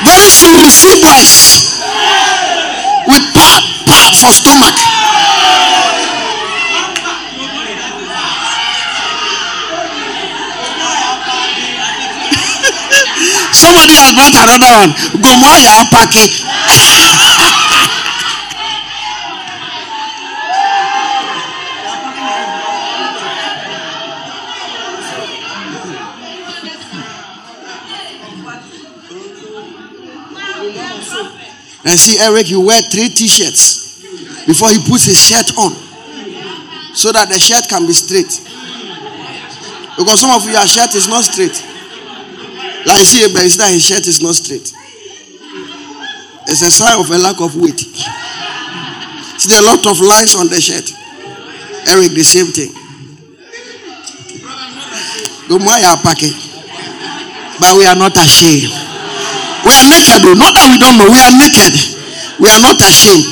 something soon you see boys with pad, pad for stomach. Has another one. Gomoya Paki. And see, Eric, you wear three t shirts before he puts his shirt on so that the shirt can be straight. Because some of your shirt is not straight. Like see, it's his shirt is not straight. It's a sign of a lack of weight. See, there are a lot of lines on the shirt. Eric, the same thing. But we are not ashamed. We are naked, though. Not that we don't know. We are naked. We are not ashamed.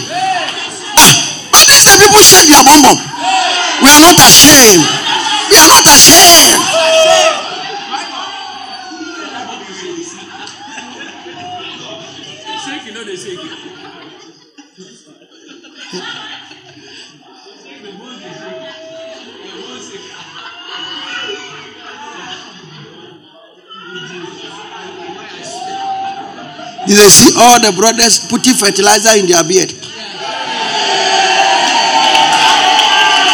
Ah, but these are people shake your bum bum. We are not ashamed. We are not ashamed. Did they see all the brothers putting fertilizer in their beard?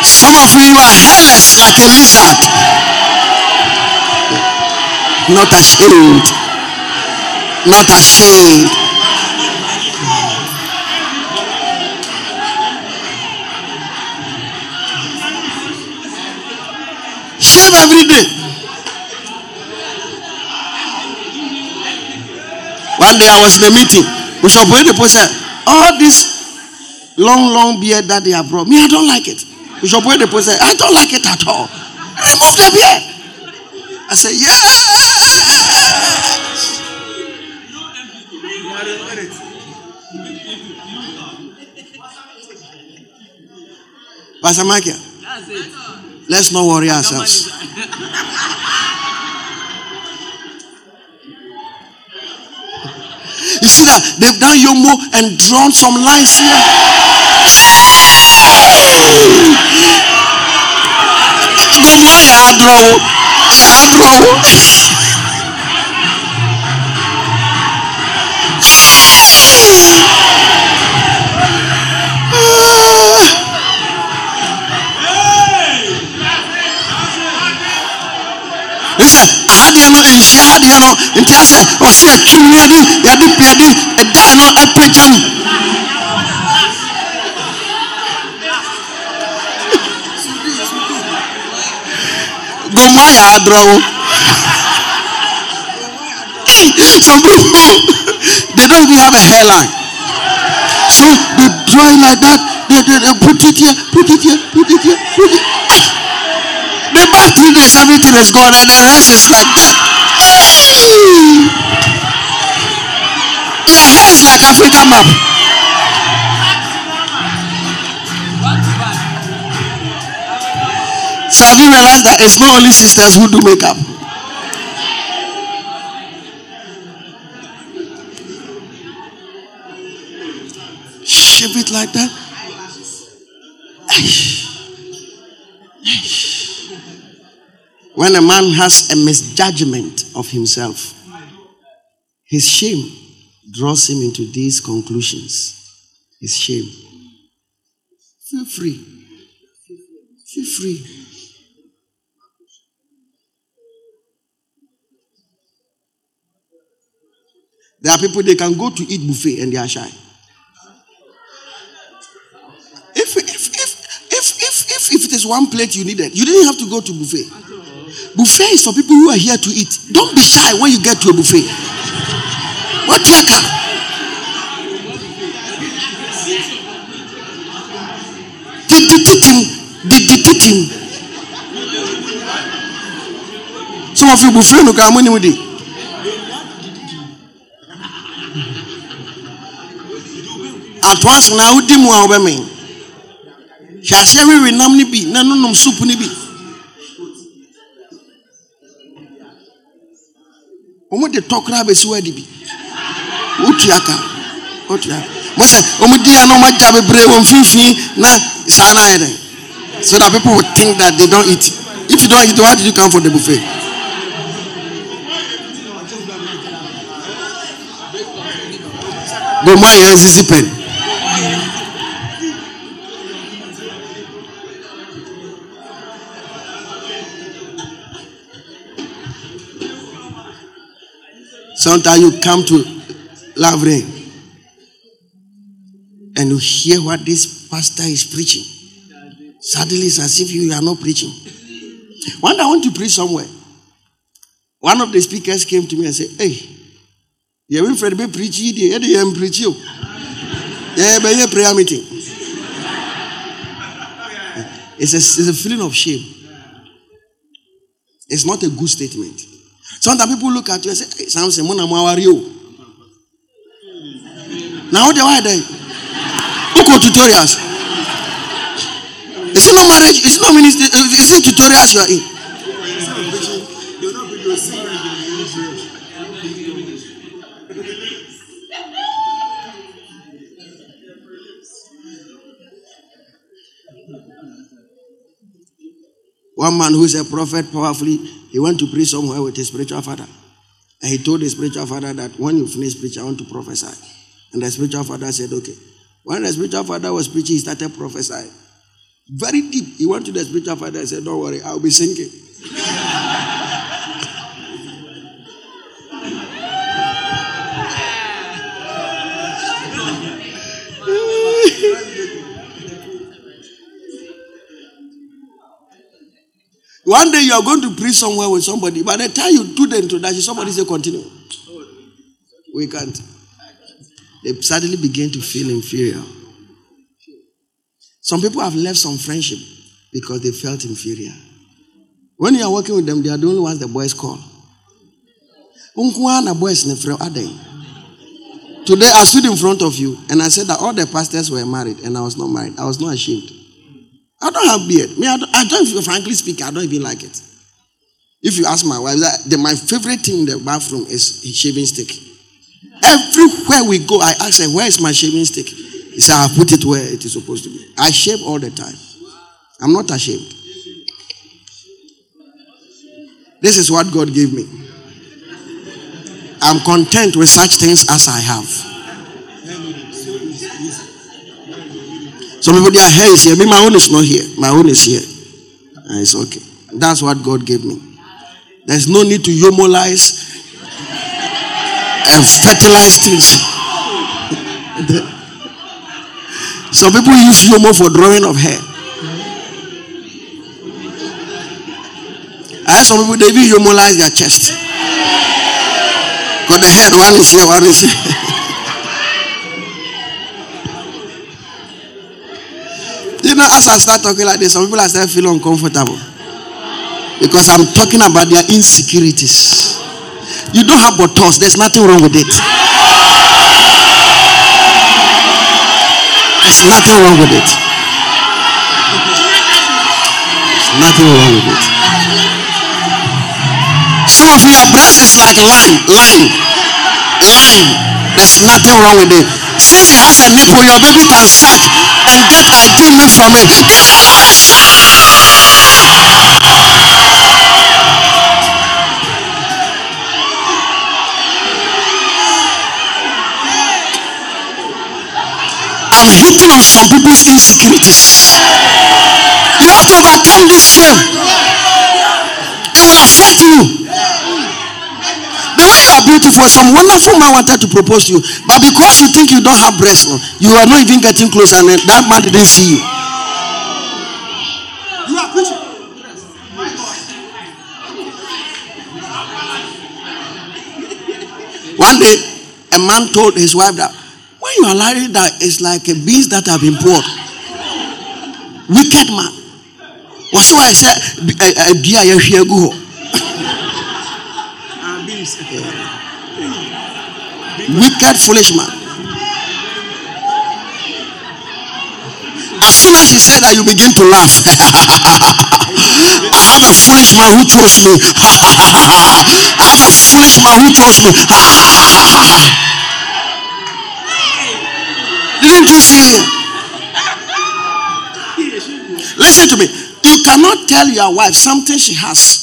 Some of you, you are hairless like a lizard. Not ashamed. Not ashamed. Every day. One day I was in a meeting. Bishop Oyedepo said, All this long, long beard that they have brought, me, I don't like it. Bishop Oyedepo said, I don't like it at all. Remove the beard. I said, Yes. Pastor Michael, let's not worry ourselves. You see that they've done Yomo and drawn some lines here. Gomo ya draw, ya draw. Listen, ahadeɛ no nhyia hadeɛ no nti asɛ ɔsi atwumire bi yɛde piadi ɛdan no apagya mu. Gomwa yɛ adorɔ Some people they don't even have a hairline. So they draw it like that. They, they, they put it here, put it here, put it here, put it. The back three days, everything is gone, and the rest is like that. Your hair is like Africa map. So have you realized that it's not only sisters who do makeup? Shave it like that. When a man has a misjudgment of himself, his shame draws him into these conclusions. His shame. Feel free. Feel free. There are people they can go to eat buffet and they are shy. If, if, if, if, if, if, if it is one plate you needed, you didn't have to go to buffet. Buffet is for people who are here to eat. Don't be shy when you get to a buffet. What tracker? Did Some of you buffet no come with it. At once na wodi mu a wobɛmen hwɛ aseɛ wewe nam no bi na nonom soup no bi wɔn de tɔ koraa bɛsi wɔ adi bi wotua ka wotua mo sɛ wɔn di yɛ no wɔn agya bebree wɔn mfimfini na saa na ayɛ dɛ so that people will think that they don't eat if you don't eat why did you come for the buffet. bɔn mo ayɛ nsisi pɛn. Sometimes you come to Lavre and you hear what this pastor is preaching. Suddenly it's as if you are not preaching. One day I want to preach somewhere. One of the speakers came to me and said, Hey, you went for the preach here, you am preach you. Yeah, but a prayer meeting. It's a, it's a feeling of shame. It's not a good statement. Sometimes people look at you and say, hey, Samson, Mona Mawario. Now, what do I do? Look tutorials. Is it not marriage? Is it not ministry? Is it tutorials you are in? One man who is a prophet powerfully he went to preach somewhere with his spiritual father. And he told his spiritual father that when you finish preaching, I want to prophesy. And the spiritual father said, okay. When the spiritual father was preaching, he started prophesying. Very deep. He went to the spiritual father and said, Don't worry, I'll be singing. One day you are going to preach somewhere with somebody. By the time you do the introduction, somebody say continue. We can't. They suddenly begin to feel inferior. Some people have left some friendship because they felt inferior. When you are working with them, they are the only ones the boys call. boys Today I stood in front of you and I said that all the pastors were married and I was not married. I was not ashamed. I don't have beard. Me, I don't, I don't frankly speaking, I don't even like it. If you ask my wife, that the, my favorite thing in the bathroom is a shaving stick. Everywhere we go, I ask her, "Where is my shaving stick?" He said, "I put it where it is supposed to be." I shave all the time. I'm not ashamed. This is what God gave me. I'm content with such things as I have. Some people, their hair is here. Me, my own is not here. My own is here. And it's okay. That's what God gave me. There's no need to homolize and fertilize things. Some people use homo for drawing of hair. I have some people they even homolize their chest. Got the head, one is here, one is here. You know, as I start talking like this, some people are to feel uncomfortable. Because I'm talking about their insecurities. You don't have buttocks, there's nothing wrong with it. There's nothing wrong with it. There's nothing wrong with it. Some of your breast is like lime, lime, lime. There's nothing wrong with it. Since it has a nipple, your baby can suck and get ideal milk from it. Give the Lord a shot. I'm hitting on some people's insecurities. You have to overcome this shame. It will affect you. Beautiful, some wonderful man wanted to propose to you, but because you think you don't have breasts, you are not even getting close, and that man didn't see you. You are preaching. One day, a man told his wife that when you are lying, that it's like a beans that have been poured. Wicked man. wɔso ayɛ sɛ adua a yɛhwɛ agu hɔ wicked foolish man as soon as he said that you begin to laugh i have a foolish man who chose me i have a foolish man who chose me didn't you see him listen to me you cannot tell your wife something she has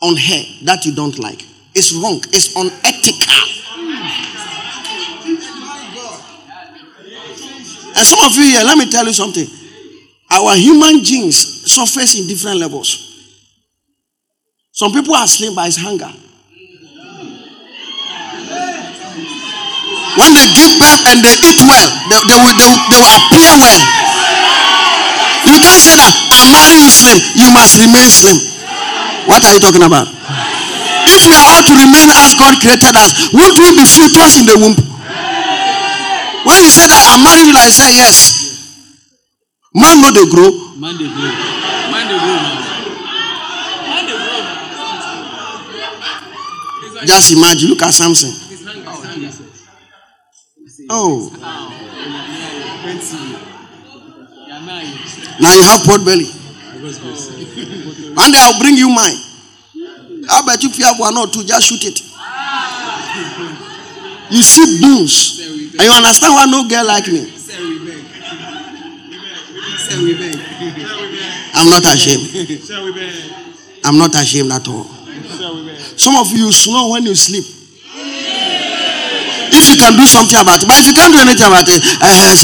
on her that you don't like. It's wrong. It's unethical. And some of you here, let me tell you something. Our human genes surface in different levels. Some people are slim by his hunger. When they give birth and they eat well, they, they, will, they, they will appear well. You can't say that I'm marrying you slim. You must remain slim. What are you talking about? If we are all to remain as God created us, won't we be fetus in the womb? When you say that I'm marrying you, I say yes. Man know they grow. Man they grow. Man they grow. Man they grow. Just imagine. Look at Samson. Oh. Now you have pot belly. One day I'll bring you mine. I bet if you have one or two, just shoot it. You see boons. And you understand why no girl like me. I'm not ashamed. I'm not ashamed at all. Some of you snore when you sleep. If you can do something about it, but if you can't do anything about it, uh,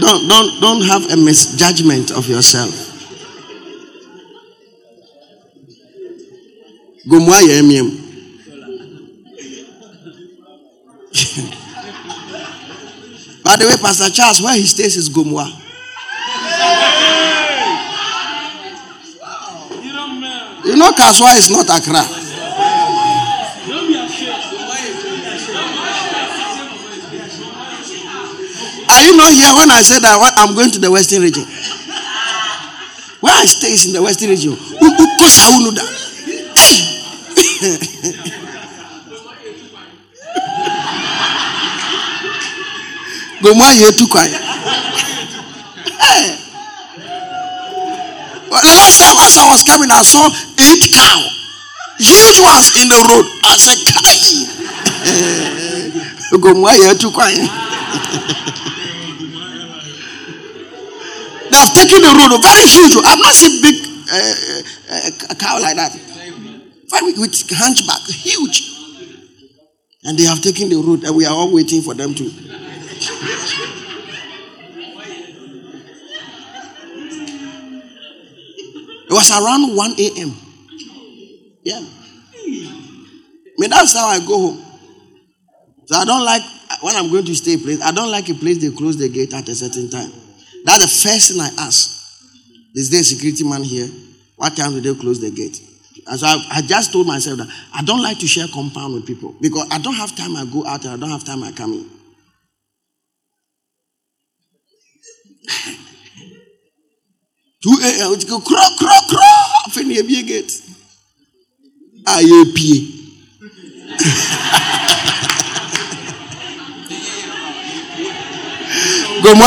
don't don't don't have a misjudgment of yourself gomua yɛ miem By the way, Pastor Charles, where he stays is Gomoa. You know, Kasoa is not Accra. Are you not here when I said that I'm going to the Western region? Where I stay is in the Western region. Hey! gbòmù ayé etu kwan well, the last time as I was coming I saw eight cow. Huge ones in the road. I said kai gbòmù ayé etu kwan they have taken the road very huge I have not seen big uh, uh, cow like that very with hunchback huge and they have taken the road and we are all waiting for them to it was around 1 a.m. Yeah. I mean, that's how I go home. So I don't like, when I'm going to stay place, I don't like a place they close the gate at a certain time. That's the first thing I ask. Is there a security man here? What time do they close the gate? So I, I, just told myself that I don't like to share compound with people because I don't have time I go out and I don't have time I come in. 2 a.m. It go craw, craw. Afei na ebie gate. A yɛpie. Gomu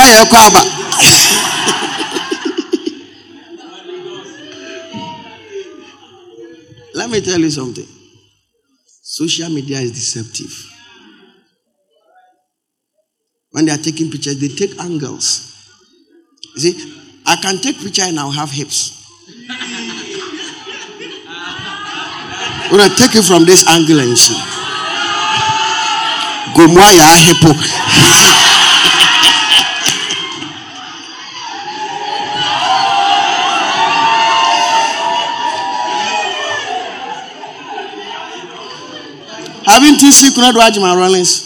Let me tell you something. Social media is deceptive. When they are taking pictures, they take angles. You see, I can take picture and I'll have hips. When I take it from this angle and see. Gomoya hippo. You seen Rollins?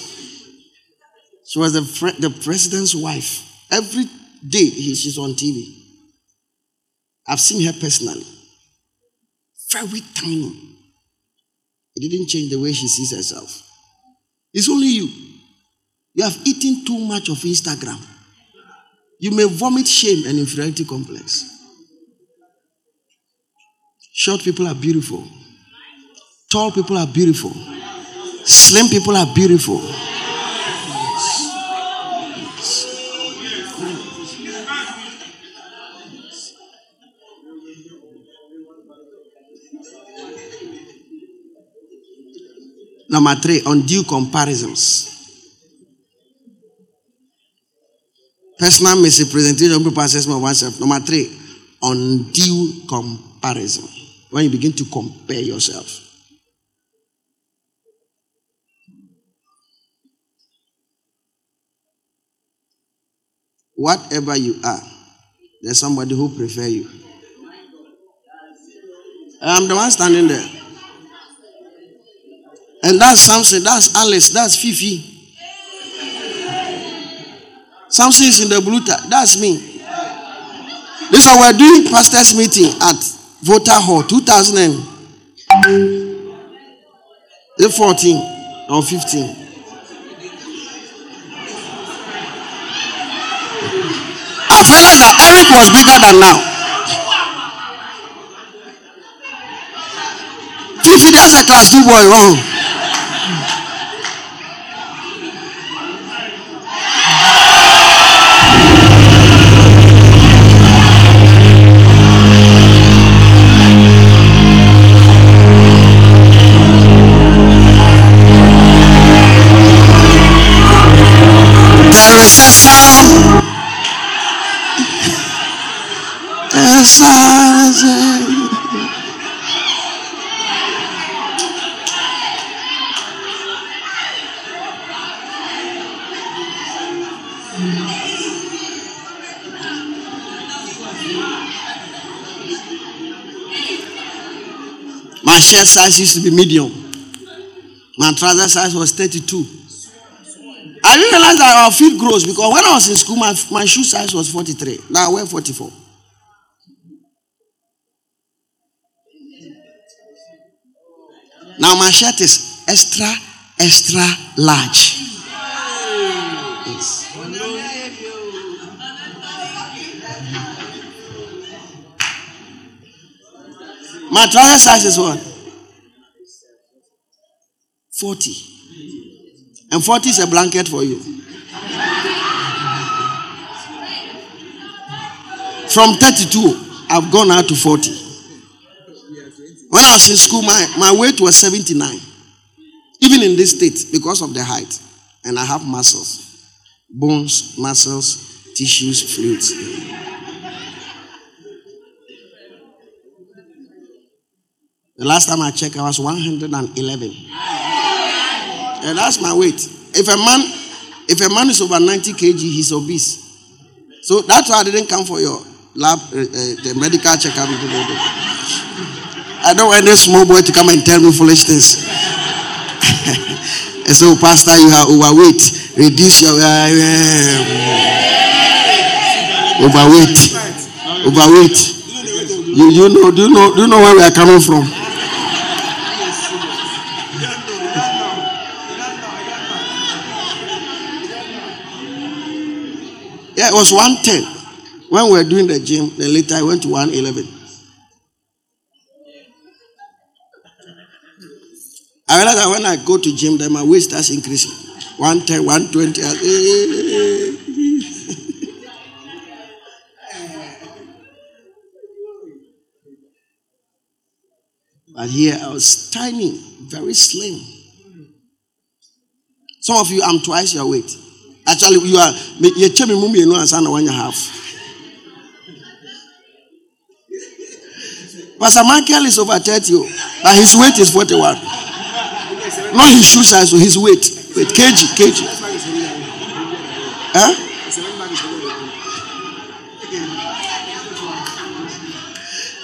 She was the, the president's wife. Every day he, she's on TV. I've seen her personally. Very tiny. It didn't change the way she sees herself. It's only you. You have eaten too much of Instagram. You may vomit shame and inferiority complex. Short people are beautiful. Tall people are beautiful. Slim people are beautiful. Number three, undue comparisons. Personal misrepresentation of assessment of oneself. Number three, undue comparison. When you begin to compare yourself. Whatever you are, there's somebody who prefer you. I'm the one standing there. And that's Samson, that's Alice, that's Fifi. Samson is in the blue tie. That's me. This one we're doing pastors meeting at Voter Hall 2014 or 15. I realized that Eric was bigger than now. Fifi, that's a class two boy wrong. Shirt size used to be medium. My trouser size was 32. I didn't realize that our feet grows because when I was in school, my, my shoe size was 43. Now I wear 44. Now my shirt is extra, extra large. Yes. My trouser size is what? 40. And 40 is a blanket for you. From 32, I've gone out to 40. When I was in school, my, my weight was 79. Even in this state, because of the height. And I have muscles bones, muscles, tissues, fluids. The last time I checked, I was 111. And that's my weight. If a man, if a man is over 90 kg, he's obese. So that's why I didn't come for your lab, uh, uh, the medical checkup. I don't want any small boy to come and tell me foolish things. and so, Pastor, you are overweight. Reduce your uh, overweight. Overweight. You, you know, do you know, do you know where we are coming from? Was 110. When we were doing the gym, then later I went to 111. I realized that when I go to gym, then my weight starts increasing. 110, 120. I- eh. But here I was tiny, very slim. Some of you, I'm twice your weight. Actually, you are. You check me, mummy, you know, and one and a half. Pastor Michael is over 30, oh, but his weight is 41. Not his shoe size, so his weight. Wait, kg, kg. Huh?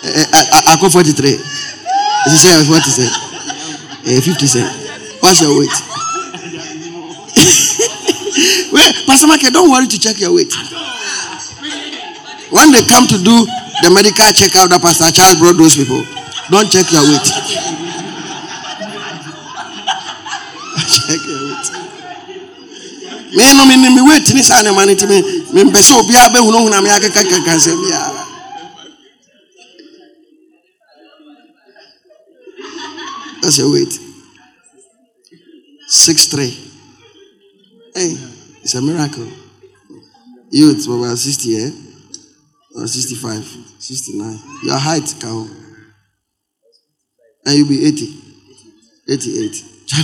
Eh, I, I, I go 43. Is saying what is it? Eh, 50 cent. What's your weight? Wait, Pastor Michael, don't worry to check your weight. When they come to do the medical checkup that Pastor Charles brought those people, don't check your weight. check your weight. Me no me me weight ni sa na mani ti me me mpɛ sɛ obi abɛhu no hu na me akeka keka nsɛm biara. That's your weight. Six three. Hey, it's a miracle. Youth, about 60, eh? Or 65, 69. Your height count. And you'll be 80. 88.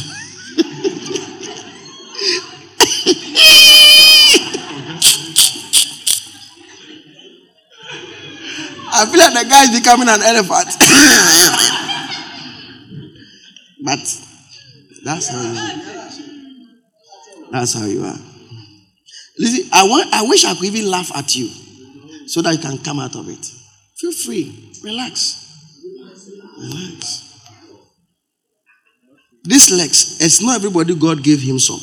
I feel like the guy is becoming an elephant. but that's how you. That's how you are. Listen, I want I wish I could even laugh at you so that you can come out of it. Feel free. Relax. Relax. This legs, it's not everybody God gave him some.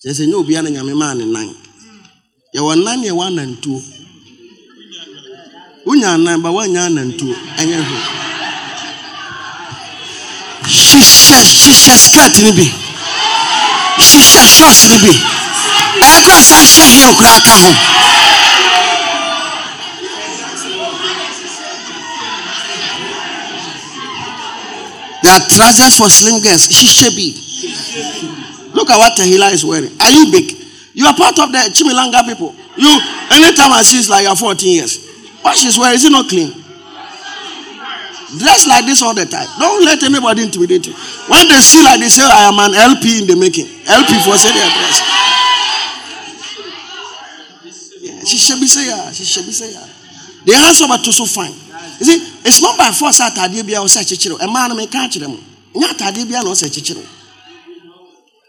Sɛ sɛ nyɛ obiara na nyame maa ne nan. Yɛwɔ nan yɛ one and two. Wonya nan ba woanya anantuo ɛnyɛ hwɛ. Hyehyɛ hyehyɛ skirt ni bi. Hyehyɛ shorts ni bi. San hyɛ heel kora ka ho. There are trousers for slim girls. Hyehyɛ bi. Look at what Tahila is wearing. Are you big? You are part of the Chimilanga people. You anytime I see it's like you're 14 years. What she's wearing, is it not clean? Dress like this all the time. Don't let anybody intimidate you. When they see like they say, I am an LP in the making. LP for say their dress. Yeah, she should be say yeah. She should be say yeah. The hands over to so fine. You see, it's not by force that I be ose chichiro. A man may catch them. Nya atade bia na ose chichiro.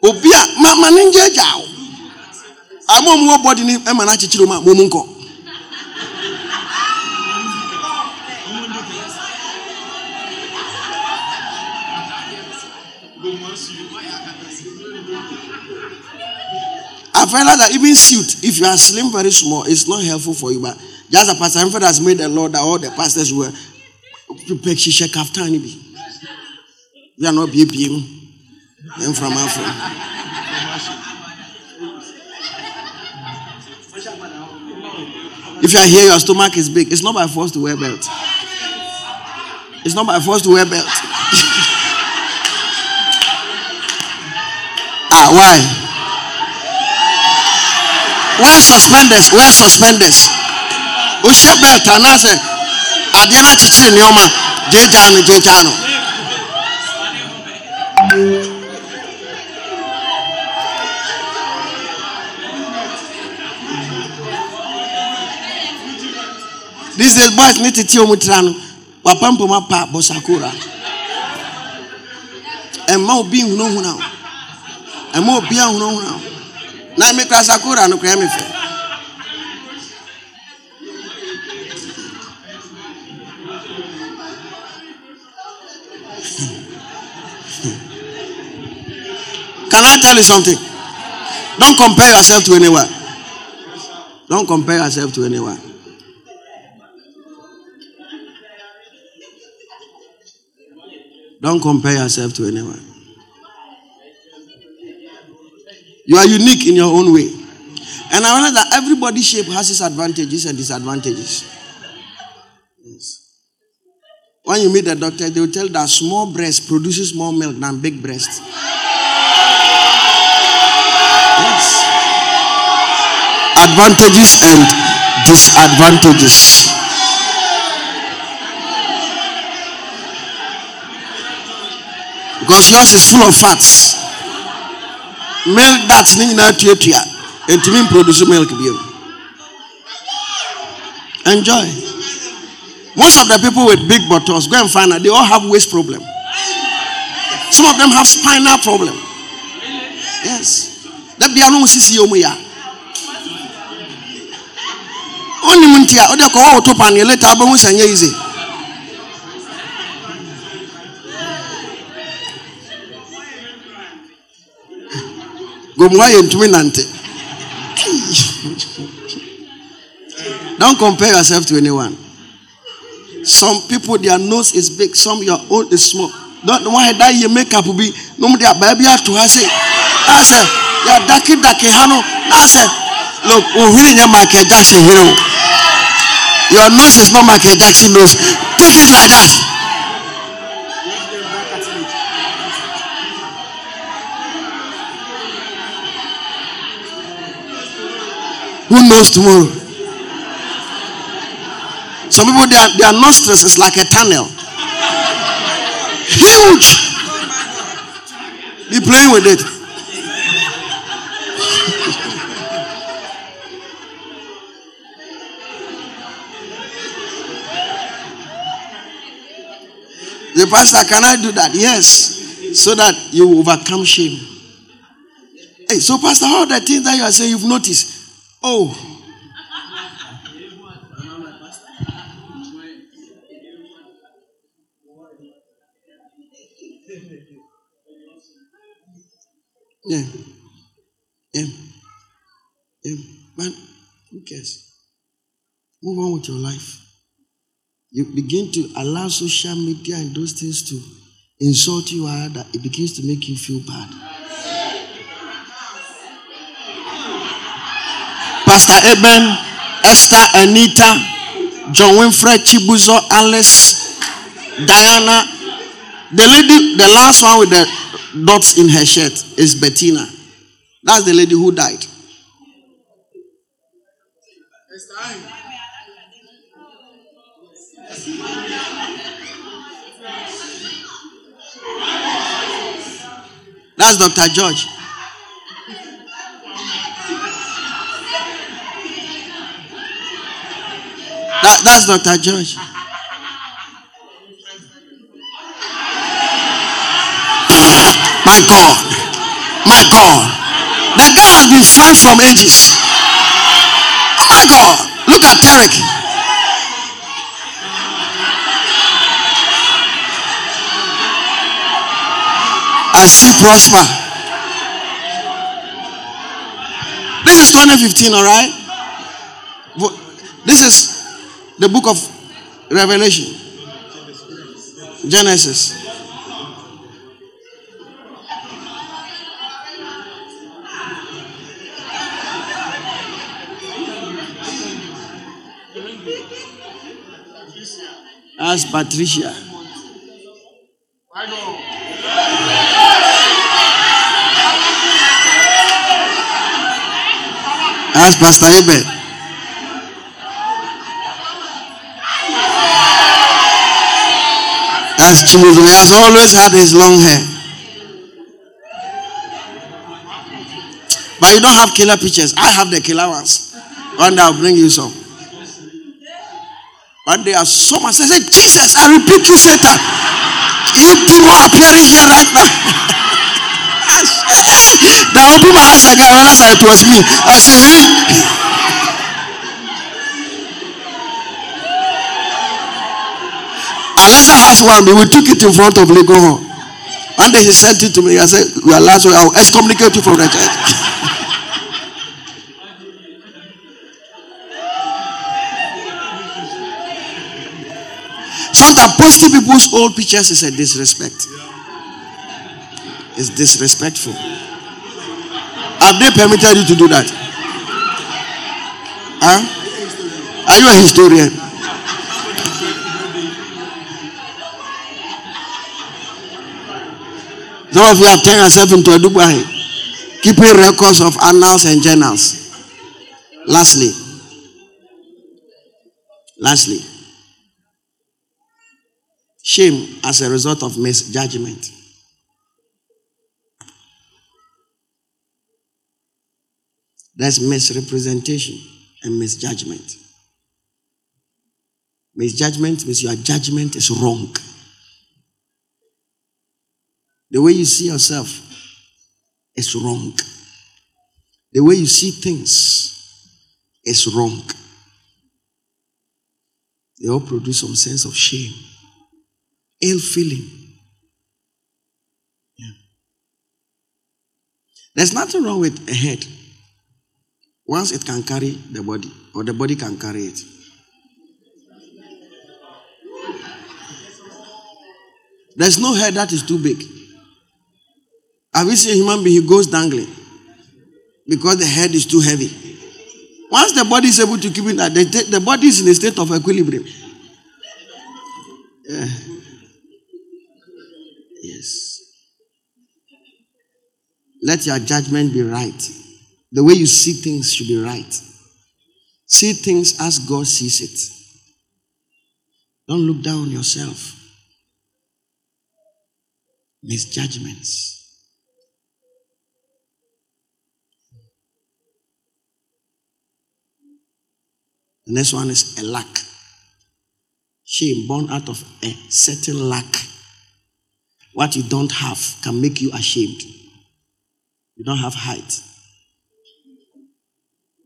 Obi a ma ma ninja jaw. Amo mo body ni e ma na chichiro ma mo mu nko. I've realized that even suit, if you are slim very small, it's not helpful for you. But just a pastor Hemford has made the law that all the pastors were prepare shisha kaftan bi. We are not BPM. And from Afro. If you are here, your stomach is big. It's not by force to wear belt. It's not by force to wear belt. ah, why? Why suspenders? Where suspenders? Wohyɛ belt anaasɛ adeɛ no akyekyere nneɛma gyegyaa no gyegyaa no. These days boys need to tell tira no wapampam apa bɔsakora. Ɛmma obi nhunahuna o. Ɛmma obi ahunahuna o. Na no me. Can I tell you something? Don't compare yourself to anyone. Don't compare yourself to anyone. Don't compare yourself to anyone. You are unique in your own way. And I realized that everybody shape has its advantages and disadvantages. Yes. When you meet the doctor, they will tell that small breast produces more milk than big breast. Yes. Advantages and disadvantages. Because yours is full of fats. Milk that's not tuatua. Ntumi produce milk bio. Enjoy. Most of the people with big bottles, go and find out, they all have waist problem. Some of them have spinal problem. Yes. That be anu sisi yomu ya. Oni munti ya, odi akwa auto pan ye later abamu sanye easy. Gomwa nante. Don't compare yourself to anyone. Some people, their nose is big, some your own is small. Don't why that your makeup will be no more their baby to her say. I said, you're ducky ducky hano. I said, look, oh, really, your Michael Jackson hero. Your nose is not Michael Jackson nose. Take it like that. Who knows tomorrow? Some people, their, their nostrils is like a tunnel. Huge. Be playing with it. The pastor, can I do that? Yes. So that you overcome shame. Hey, so pastor, all the things that you are saying you've noticed. Oh, Yeah. Yeah. Yeah. Man, who cares? Move on with your life. You begin to allow social media and those things to insult you hard that it begins to make you feel bad. Pastor Eben, Esther, Anita, John Winfred, Chibuzo, Alice, Diana, the lady, the last one with the dots in her shirt is Bettina. That's the lady who died. That's Dr. George. That, that's Dr. George. My God. My God. The guy has been fine from ages. My God. Look at Tarek. I see prosper. This is 2015, all right? This is the book of Revelation, Genesis. Ask Patricia. Ask Pastor Ebed. That's. He has always had his long hair. But you don't have killer pictures. I have the killer ones. One day I'll bring you some. But there are so much. I said, Jesus, I repeat you, Satan. You demon appearing here right now. now open my eyes again. I realized it was me. I said, hey. Has one, we took it in front of Legon. and day he sent it to me. I said, We are last, I'll excommunicate you from the church. Sometimes posting people's old pictures is a disrespect. It's disrespectful. Have they permitted you to do that? Huh? Are you a historian? Some of you have turned yourself into a Dubai, keeping records of annals and journals. Lastly, lastly, shame as a result of misjudgment. That's misrepresentation and misjudgment. Misjudgment means your judgment is wrong. The way you see yourself is wrong. The way you see things is wrong. They all produce some sense of shame, ill feeling. Yeah. There's nothing wrong with a head once it can carry the body, or the body can carry it. There's no head that is too big. Have you seen a human being? He goes dangling because the head is too heavy. Once the body is able to keep it, the, the body is in a state of equilibrium. Yeah. Yes. Let your judgment be right. The way you see things should be right. See things as God sees it. Don't look down on yourself. Misjudgments. The next one is a lack. Shame born out of a certain lack. What you don't have can make you ashamed. You don't have height.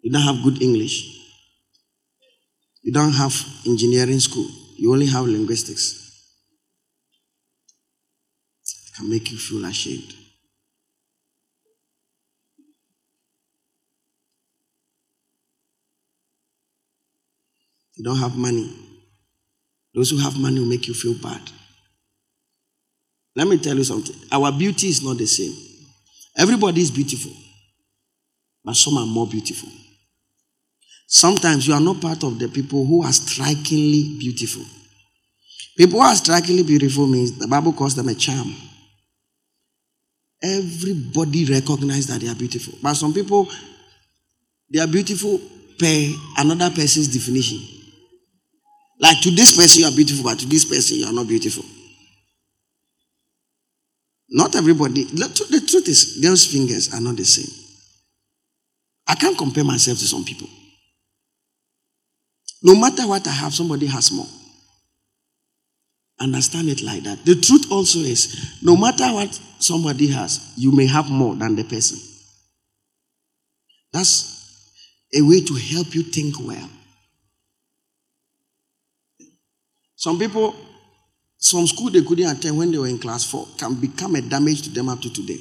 You don't have good English. You don't have engineering school. You only have linguistics. It can make you feel ashamed. You don't have money. Those who have money will make you feel bad. Let me tell you something. Our beauty is not the same. Everybody is beautiful, but some are more beautiful. Sometimes you are not part of the people who are strikingly beautiful. People who are strikingly beautiful means the Bible calls them a charm. Everybody recognizes that they are beautiful. But some people, they are beautiful per another person's definition. Like to this person, you are beautiful, but to this person, you are not beautiful. Not everybody. The truth is, those fingers are not the same. I can't compare myself to some people. No matter what I have, somebody has more. Understand it like that. The truth also is no matter what somebody has, you may have more than the person. That's a way to help you think well. Some people, some school they couldn't attend when they were in class four can become a damage to them up to today.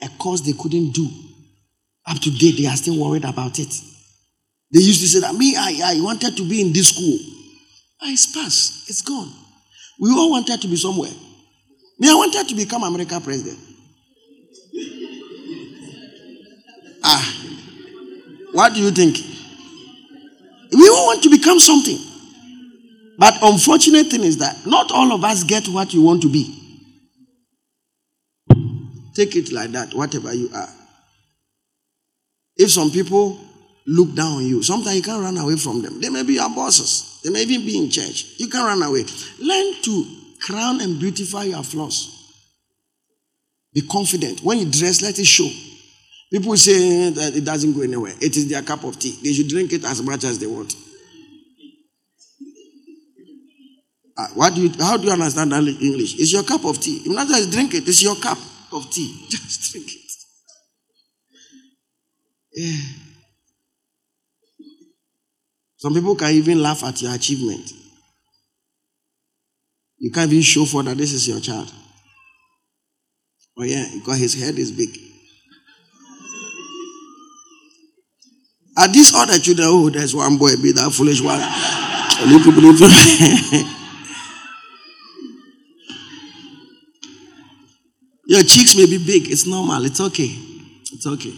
A course they couldn't do up to date, they are still worried about it. They used to say that me, I, I wanted to be in this school. Ah, it's past, it's gone. We all wanted to be somewhere. Me, I wanted to become America president. Ah, what do you think? We all want to become something. But unfortunate thing is that not all of us get what you want to be. Take it like that, whatever you are. If some people look down on you, sometimes you can't run away from them. They may be your bosses, they may even be in church. You can't run away. Learn to crown and beautify your flaws. Be confident. When you dress, let it show. People say that it doesn't go anywhere. It is their cup of tea. They should drink it as much as they want. Ah, what do you, how do you understand English? It's your cup of tea. You not just drink it, it's your cup of tea. Just drink it. Yeah. Some people can even laugh at your achievement. You can't even show for that this is your child. Oh, yeah, because his head is big. Are these other children? Oh, there's one boy, be that foolish one. Your cheeks may be big. It's normal. It's okay. It's okay.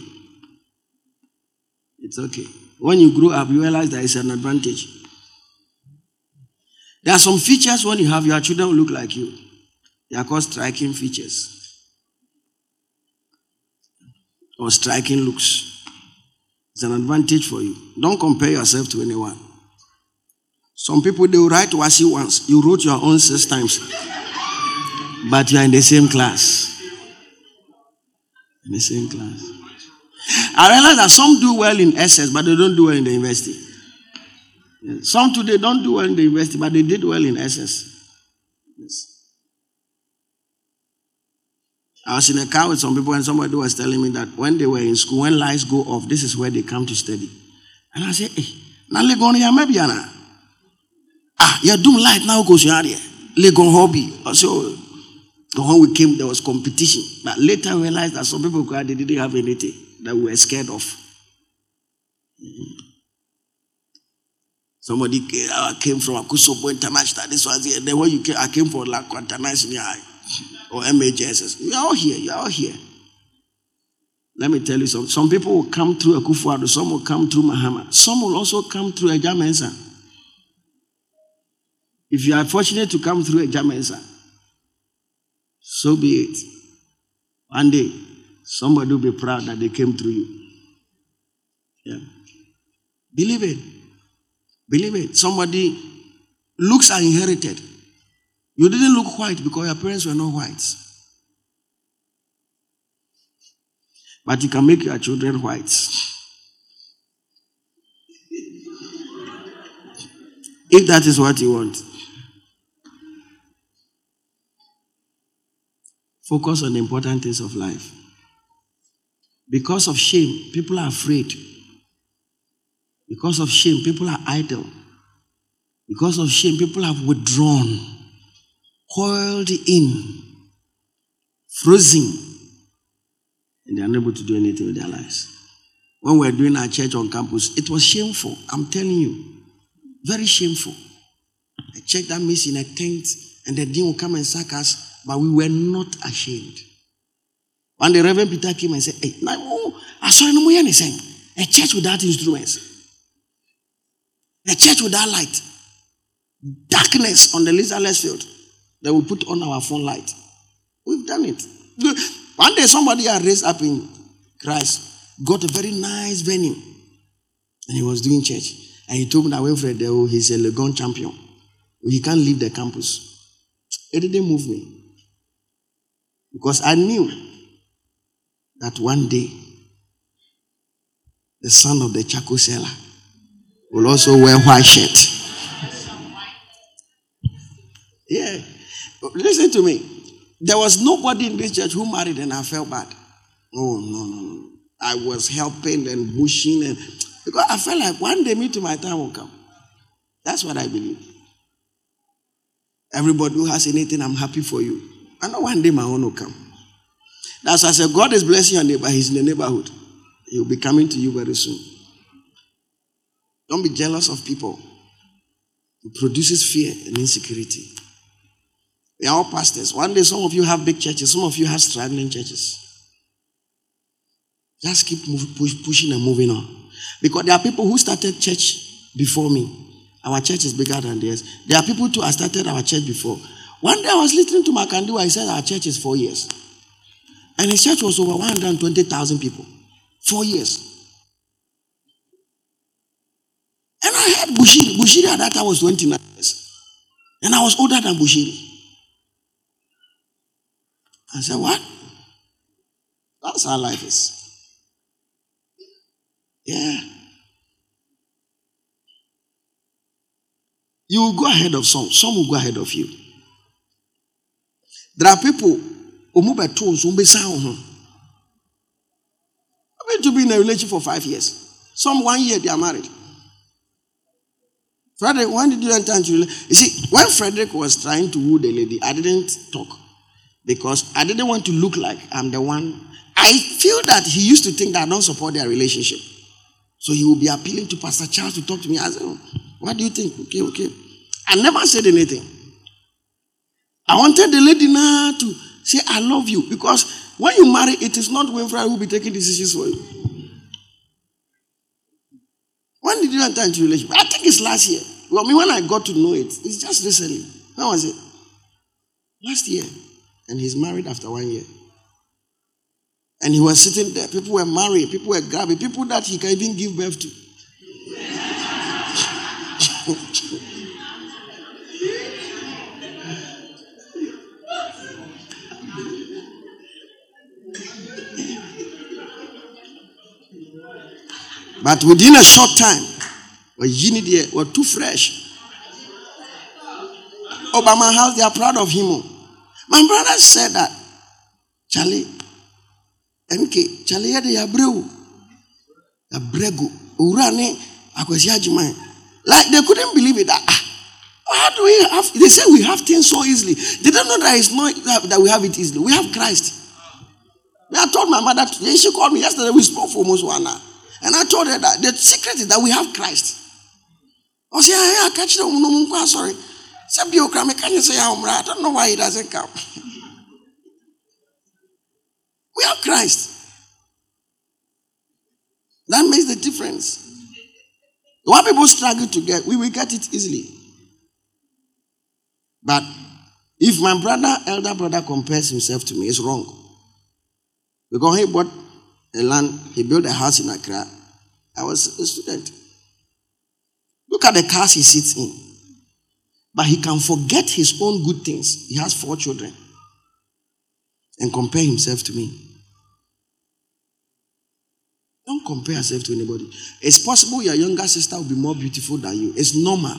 It's okay. When you grow up, you realize that it's an advantage. There are some features when you have your children look like you. They are called striking features or striking looks. It's an advantage for you. Don't compare yourself to anyone. Some people they will write WASSCE once. You wrote your own six times. But you are in the same class. In the same class. I realize that some do well in SS, but they don't do well in the university. Some today don't do well in the university, but they did well in SS. Yes. I was in a car with some people, and somebody was telling me that when they were in school, when lights go off, this is where they come to study. And I said, Hey, now Legon, ya maybe Ah, you're doing light now, goes your area. Legon hobby. So, when we came, there was competition. But later I realized that some people they didn't have anything that we were scared of. Somebody came uh, from Akusobo International. This was here. Then when you came, I came from like International or MHSS. You are all here. You are all here. Let me tell you something. Some people will come through Akufo-Addo. Some will come through Mahama. Some will also come through Agya Mensah. If you are fortunate to come through Agya Mensah, so be it. One day, somebody will be proud that they came through you. Yeah. Believe it. Believe it. Somebody looks are inherited. You didn't look white because your parents were not whites. But you can make your children whites. If that is what you want. Focus on the important things of life. Because of shame, people are afraid. Because of shame, people are idle. Because of shame, people have withdrawn, coiled in, frozen, and they're unable to do anything with their lives. When we were doing our church on campus, it was shameful. I'm telling you, very shameful. I checked that meets in a tent, and the dean will come and sack us but we were not ashamed. When the Reverend Peter came and said, Hey, now, I saw no more anything. A church without instruments, a church without light, darkness on the Lizardless field that we put on our phone light. We've done it. One day, somebody had raised up in Christ, got a very nice venue, and he was doing church. And he told me that Winfred, oh, he's a Legon champion. He can't leave the campus. It didn't move me. Because I knew that one day the son of the charcoal seller will also wear white shirt. Yeah. Listen to me. There was nobody in this church who married and I felt bad. Oh, no, no, no. I was helping and pushing and because I felt like one day me to my time will come. That's what I believe. Everybody who has anything, I'm happy for you. I know one day my own will come. That's why I said, God is blessing your neighbor. He's in the neighborhood. He'll be coming to you very soon. Don't be jealous of people. It produces fear and insecurity. We are all pastors. One day, some of you have big churches, some of you have struggling churches. Just keep move, push, pushing and moving on. Because there are people who started church before me. Our church is bigger than theirs. There are people too who started our church before. One day I was listening to Makandiwa. He said our church is four years. And his church was over 120,000 people. Four years. And I heard Bushiri. Bushiri at that time was 29 years. And I was older than Bushiri. I said, What? That's how life is. Yeah. You will go ahead of some, some will go ahead of you. There are people who be sound. I've been to be in a relationship for five years. Some one year they are married. Frederick, when did you enter into You see, when Frederick was trying to woo the lady, I didn't talk because I didn't want to look like I'm the one. I feel that he used to think that I don't support their relationship. So he will be appealing to Pastor Charles to talk to me. I said, oh, What do you think? Okay, okay. I never said anything. I wanted the lady now to say, I love you. Because when you marry, it is not Winfred who will be taking decisions for you. When did you enter into relationship? I think it's last year. Well, me when I got to know it, it's just recently. When was it? Last year. And he's married after one year. And he was sitting there. People were married. People were grabbing. People that he can even give birth to. But within a short time, we were too fresh. Obama House, they are proud of him. My brother said that. Charlie, MK, Charlie had a brew. A brego. Urane, akwasi ajiman. Like they couldn't believe it. That, ah, how do we have? They say we have things so easily. They don't know that it's not that we have it easily. We have Christ. I told my mother today. She called me yesterday. We spoke for almost one hour. And I told her that the secret is that we have Christ. I said, I catch the them. No, sorry. Can you say I don't know why he doesn't come. we have Christ. That makes the difference. What people struggle to get, we will get it easily. But if my brother, elder brother, compares himself to me, it's wrong. Because he bought a land, he built a house in Accra. I was a student. Look at the cars he sits in. But he can forget his own good things. He has four children. And compare himself to me. Don't compare yourself to anybody. It's possible your younger sister will be more beautiful than you. It's normal.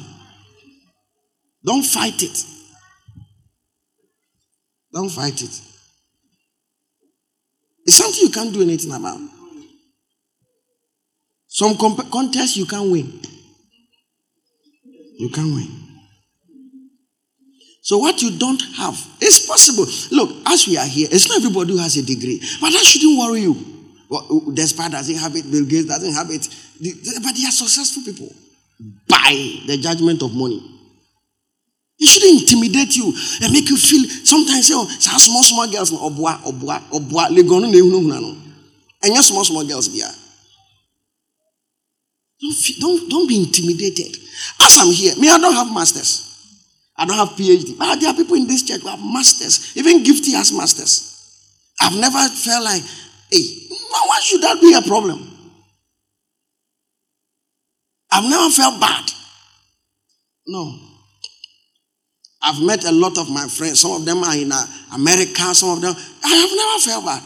Don't fight it. Don't fight it. It's something you can't do anything about. Some comp- contests you can't win. You can't win. So what you don't have, it's possible. Look, as we are here, it's not everybody who has a degree, but that shouldn't worry you. Well, doesn't have it, Bill Gates doesn't have it, but they are successful people by the judgment of money. It shouldn't intimidate you and make you feel sometimes say, oh, small, small girls, obwa, obwa, obwa, legonu ne And your small, small girls be. Don't, don't, don't be intimidated. As I'm here, me, I don't have masters. I don't have PhD. But there are people in this church who have masters. Even Gifty has masters. I've never felt like, hey, why should that be a problem? I've never felt bad. No. I've met a lot of my friends. Some of them are in uh, America, some of them. I have never felt bad.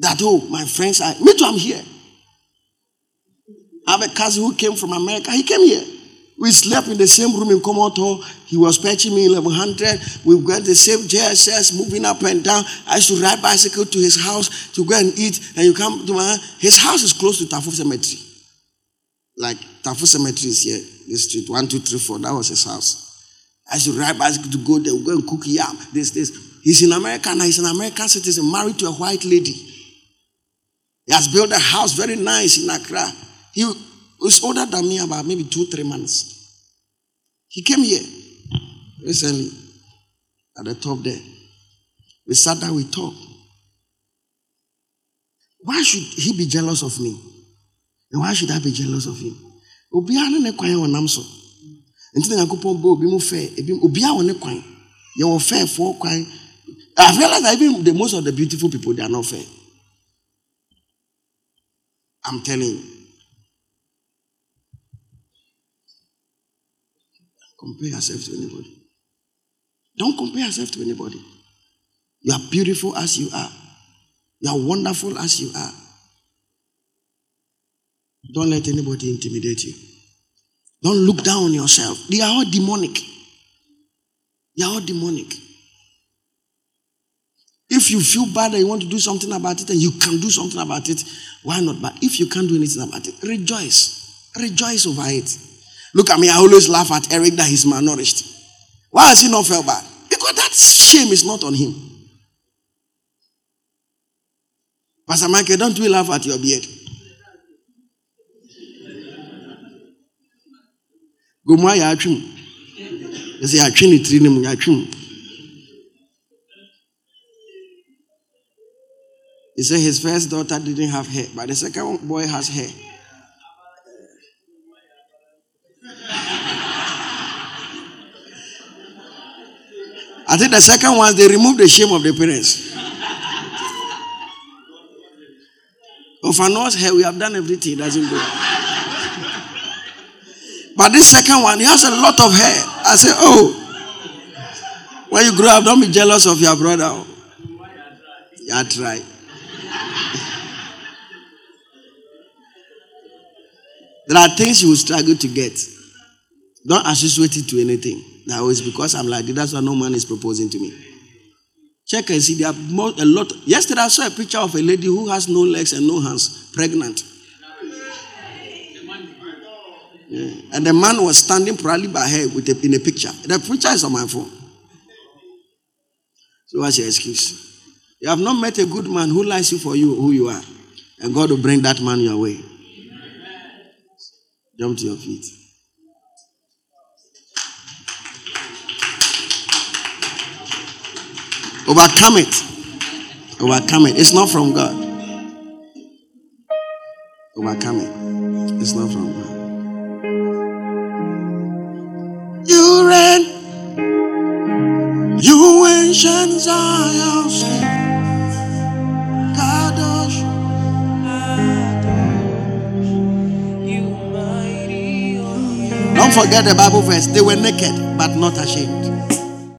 That, oh, my friends are. Me too, I'm here. I have a cousin who came from America. He came here. We slept in the same room in Komoto. He was patching me 1100. We've got the same JSS moving up and down. I used to ride bicycle to his house to go and eat. And you come to my his house is close to Tafo Cemetery. Like Tafo Cemetery is here this street, one, two, three, four. That was his house. I should ride bicycle to go there, go and cook yam. This, this. He's in America now. He's an American citizen, married to a white lady. He has built a house very nice in Accra. He was older than me about maybe two, three months. He came here recently at the top there. We sat down, we talked. Why should he be jealous of me? And why should I be jealous of him? Obiara ne kwan wɔ nam so. Nti na nyankopɔn bɔ obi mu fɛ ebi obiara wɔ ne kwan. Yɛwɔ fɛɛfoɔ kwan. I realize that even the most of the beautiful people they are not fair. I'm telling you. Compare yourself to anybody. Don't compare yourself to anybody. You are beautiful as you are. You are wonderful as you are don't let anybody intimidate you. Don't look down on yourself. They are all demonic. They are all demonic. If you feel bad and you want to do something about it and you can do something about it, why not? But if you can't do anything about it, rejoice. Rejoice over it. Look at me, I always laugh at Eric that he's malnourished. Why has he not felt bad? Because that shame is not on him. Pastor Michael, don't we laugh at your beard? gomora yɛ atwem ɛsɛ yɛatwe ne tiri no mu yɛatwem He said his first daughter didn't have hair, but the second boy has hair. I think the second one, they removed the shame of the parents. of an hair, we have done everything, doesn't go. But this second one, he has a lot of hair. I say, oh, when you grow up, don't be jealous of your brother. Yeah, try. there are things you will struggle to get. Don't associate it to anything. Now it's because I'm like that's why no man is proposing to me. Check and see. There are more, a lot. Yesterday I saw a picture of a lady who has no legs and no hands, pregnant. And the man was standing proudly by her with a, in a picture. The picture is on my phone. So what's your excuse? You have not met a good man who likes you for you who you are, and God will bring that man your way. Jump to your feet. Overcome it. Overcome it. It's not from God. Overcome it. It's not from God. You ancient Zion's Kadosh. Don't forget the Bible verse. They were naked, but not ashamed.